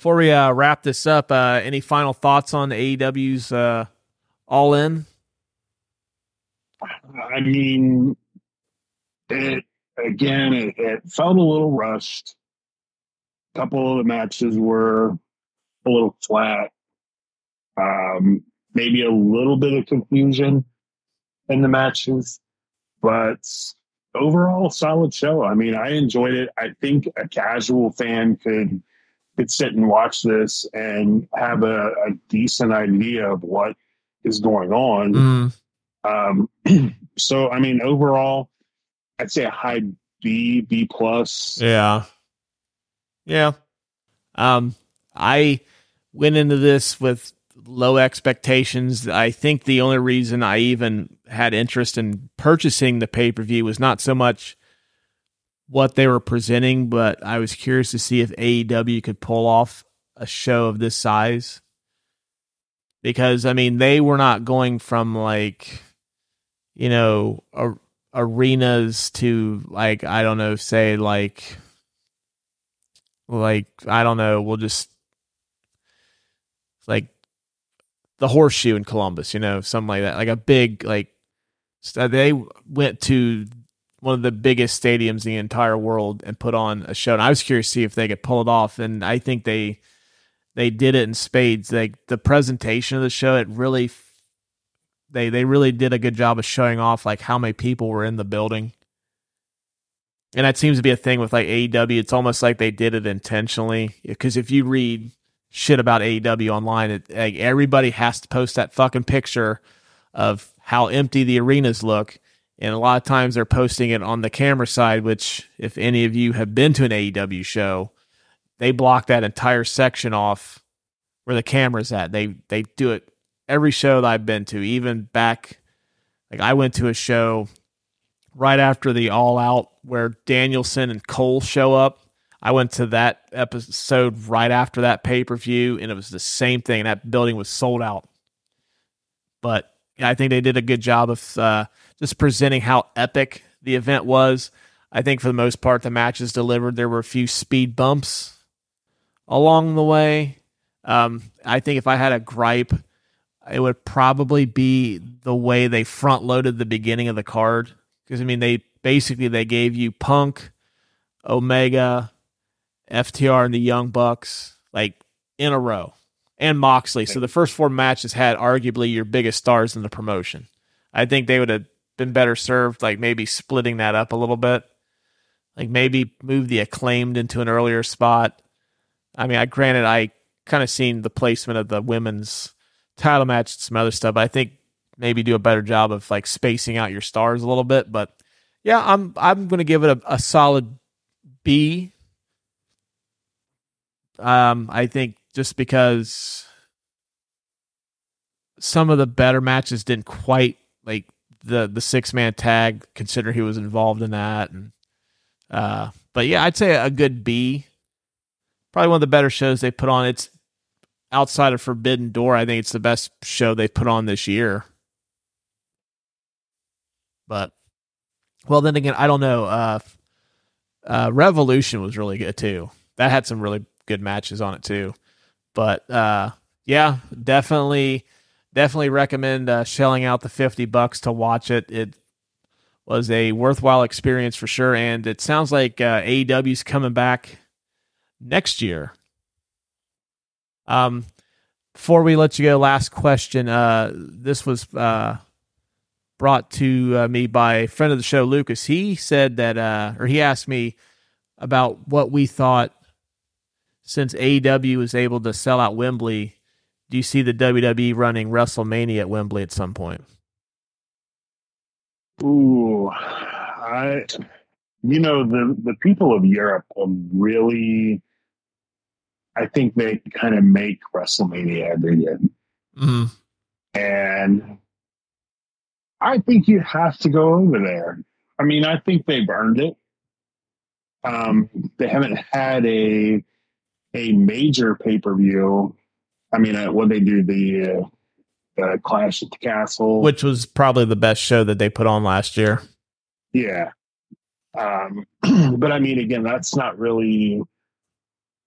before we uh, wrap this up, uh, any final thoughts on AEW's uh, All In? I mean, it again, it, it felt a little rushed. A couple of the matches were a little flat. Um, maybe a little bit of confusion in the matches, but overall, solid show. I mean, I enjoyed it. I think a casual fan could could sit and watch this and have a, a decent idea of what is going on. Um, *clears throat* so I mean, overall, I'd say a high B, B plus. Yeah. Yeah. Um, I went into this with low expectations. I think the only reason I even had interest in purchasing the pay per view was not so much what they were presenting, but I was curious to see if AEW could pull off a show of this size. Because, I mean, they were not going from like, you know, a, arenas to like, I don't know, say like, like, I don't know, we'll just like the horseshoe in Columbus, you know, something like that, like a big like. st- They went to one of the biggest stadiums in the entire world and put on a show, and I was curious to see if they could pull it off, and I think they they did it in spades. Like the presentation of the show, it really they they really did a good job of showing off like how many people were in the building. And that seems to be a thing with like AEW. It's almost like they did it intentionally because if you read shit about AEW online. It, like, everybody has to post that fucking picture of how empty the arenas look. And a lot of times they're posting it on the camera side, which, if any of you have been to an AEW show, they block that entire section off where the camera's at. They they do it every show that I've been to, even back like I went to a show right after the All Out where Danielson and Cole show up. I went to that episode right after that pay per view, and it was the same thing. That building was sold out. But I think they did a good job of uh, just presenting how epic the event was. I think for the most part, the matches delivered. There were a few speed bumps along the way. Um, I think if I had a gripe, it would probably be the way they front loaded the beginning of the card. Because I mean, they basically they gave you Punk, Omega, FTR, and the Young Bucks like in a row, and Moxley. So the first four matches had arguably your biggest stars in the promotion. I think they would have been better served, like maybe splitting that up a little bit, like maybe move the acclaimed into an earlier spot. I mean, I granted I kind of seen the placement of the women's title match and some other stuff. I think maybe do a better job of like spacing out your stars a little bit. But yeah, I'm I'm to give it a, a solid B. Um, I think just because some of the better matches didn't quite like the the six man tag, consider he was involved in that, and uh, but yeah, I'd say a good B. Probably one of the better shows they put on. It's outside of Forbidden Door, I think it's the best show they put on this year. But well, then again, I don't know. Uh, uh, Revolution was really good too. That had some really good matches on it too. But uh, yeah, definitely, definitely recommend uh, shelling out the fifty bucks to watch it. It was a worthwhile experience for sure, and it sounds like uh, AEW's coming back next year. Um, before we let you go, last question. Uh, this was uh, brought to uh, me by a friend of the show, Lucas. He said that, uh, or he asked me about what we thought since AEW was able to sell out Wembley. Do you see the WWE running WrestleMania at Wembley at some point? Ooh, I, you know, the the people of Europe are really I think they kind of make WrestleMania every year. Mm-hmm. And I think you have to go over there. I mean, I think they've earned it. Um, they haven't had a a major pay per view. I mean, uh, when they do the uh, Clash at the Castle, which was probably the best show that they put on last year. Yeah, um, *clears throat* but I mean, again, that's not really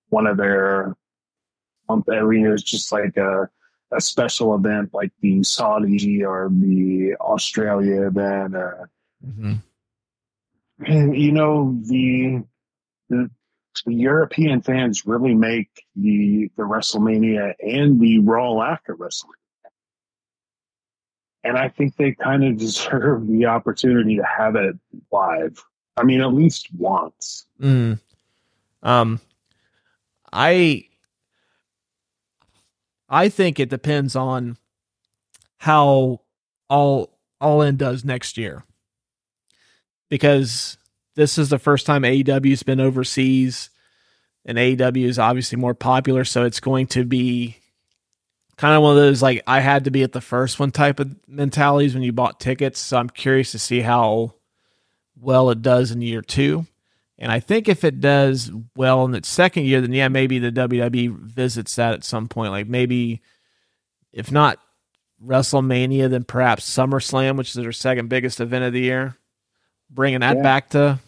one of their month arenas, just like a, a special event like the Saudi or the Australia event. Uh, mm-hmm. And you know the, the the European fans really make the the WrestleMania and the Raw after WrestleMania. And I think they kind of *laughs* deserve the opportunity to have it live. I mean, at least once. Mm. Um, I I think it depends on how all all in does next year. Because this is the first time AEW's been overseas and AEW is obviously more popular, so it's going to be kind of one of those like I had to be at the first one type of mentalities when you bought tickets. So I'm curious to see how well it does in year two. And I think if it does well in its second year, then yeah, maybe the WWE visits that at some point. Like maybe, if not WrestleMania, then perhaps SummerSlam, which is their second biggest event of the year, bringing that yeah. back to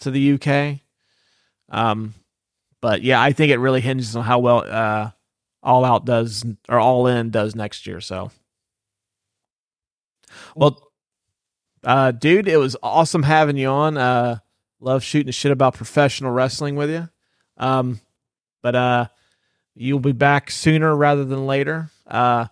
to the UK. Um, but yeah, I think it really hinges on how well uh, All Out does or All In does next year. So, well, uh, dude, it was awesome having you on. Uh, Love shooting shit about professional wrestling with you. Um, but uh, you'll be back sooner rather than later. Uh,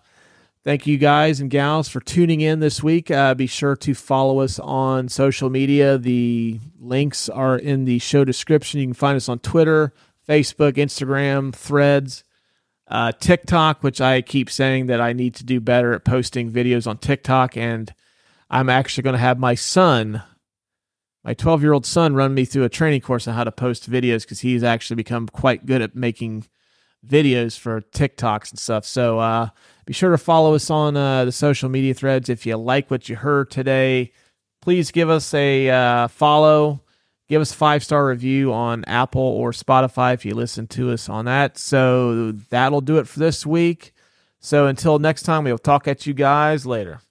thank you guys and gals for tuning in this week. Uh, be sure to follow us on social media. The links are in the show description. You can find us on Twitter, Facebook, Instagram, Threads. uh, TikTok, which I keep saying that I need to do better at posting videos on TikTok. And I'm actually going to have my son, my 12 year old son, run me through a training course on how to post videos because he's actually become quite good at making videos for TikToks and stuff. So uh, be sure to follow us on uh, the social media threads. If you like what you heard today, please give us a uh, follow give us a five star review on Apple or Spotify if you listen to us on that. So that'll do it for this week. So until next time, we'll talk at you guys later.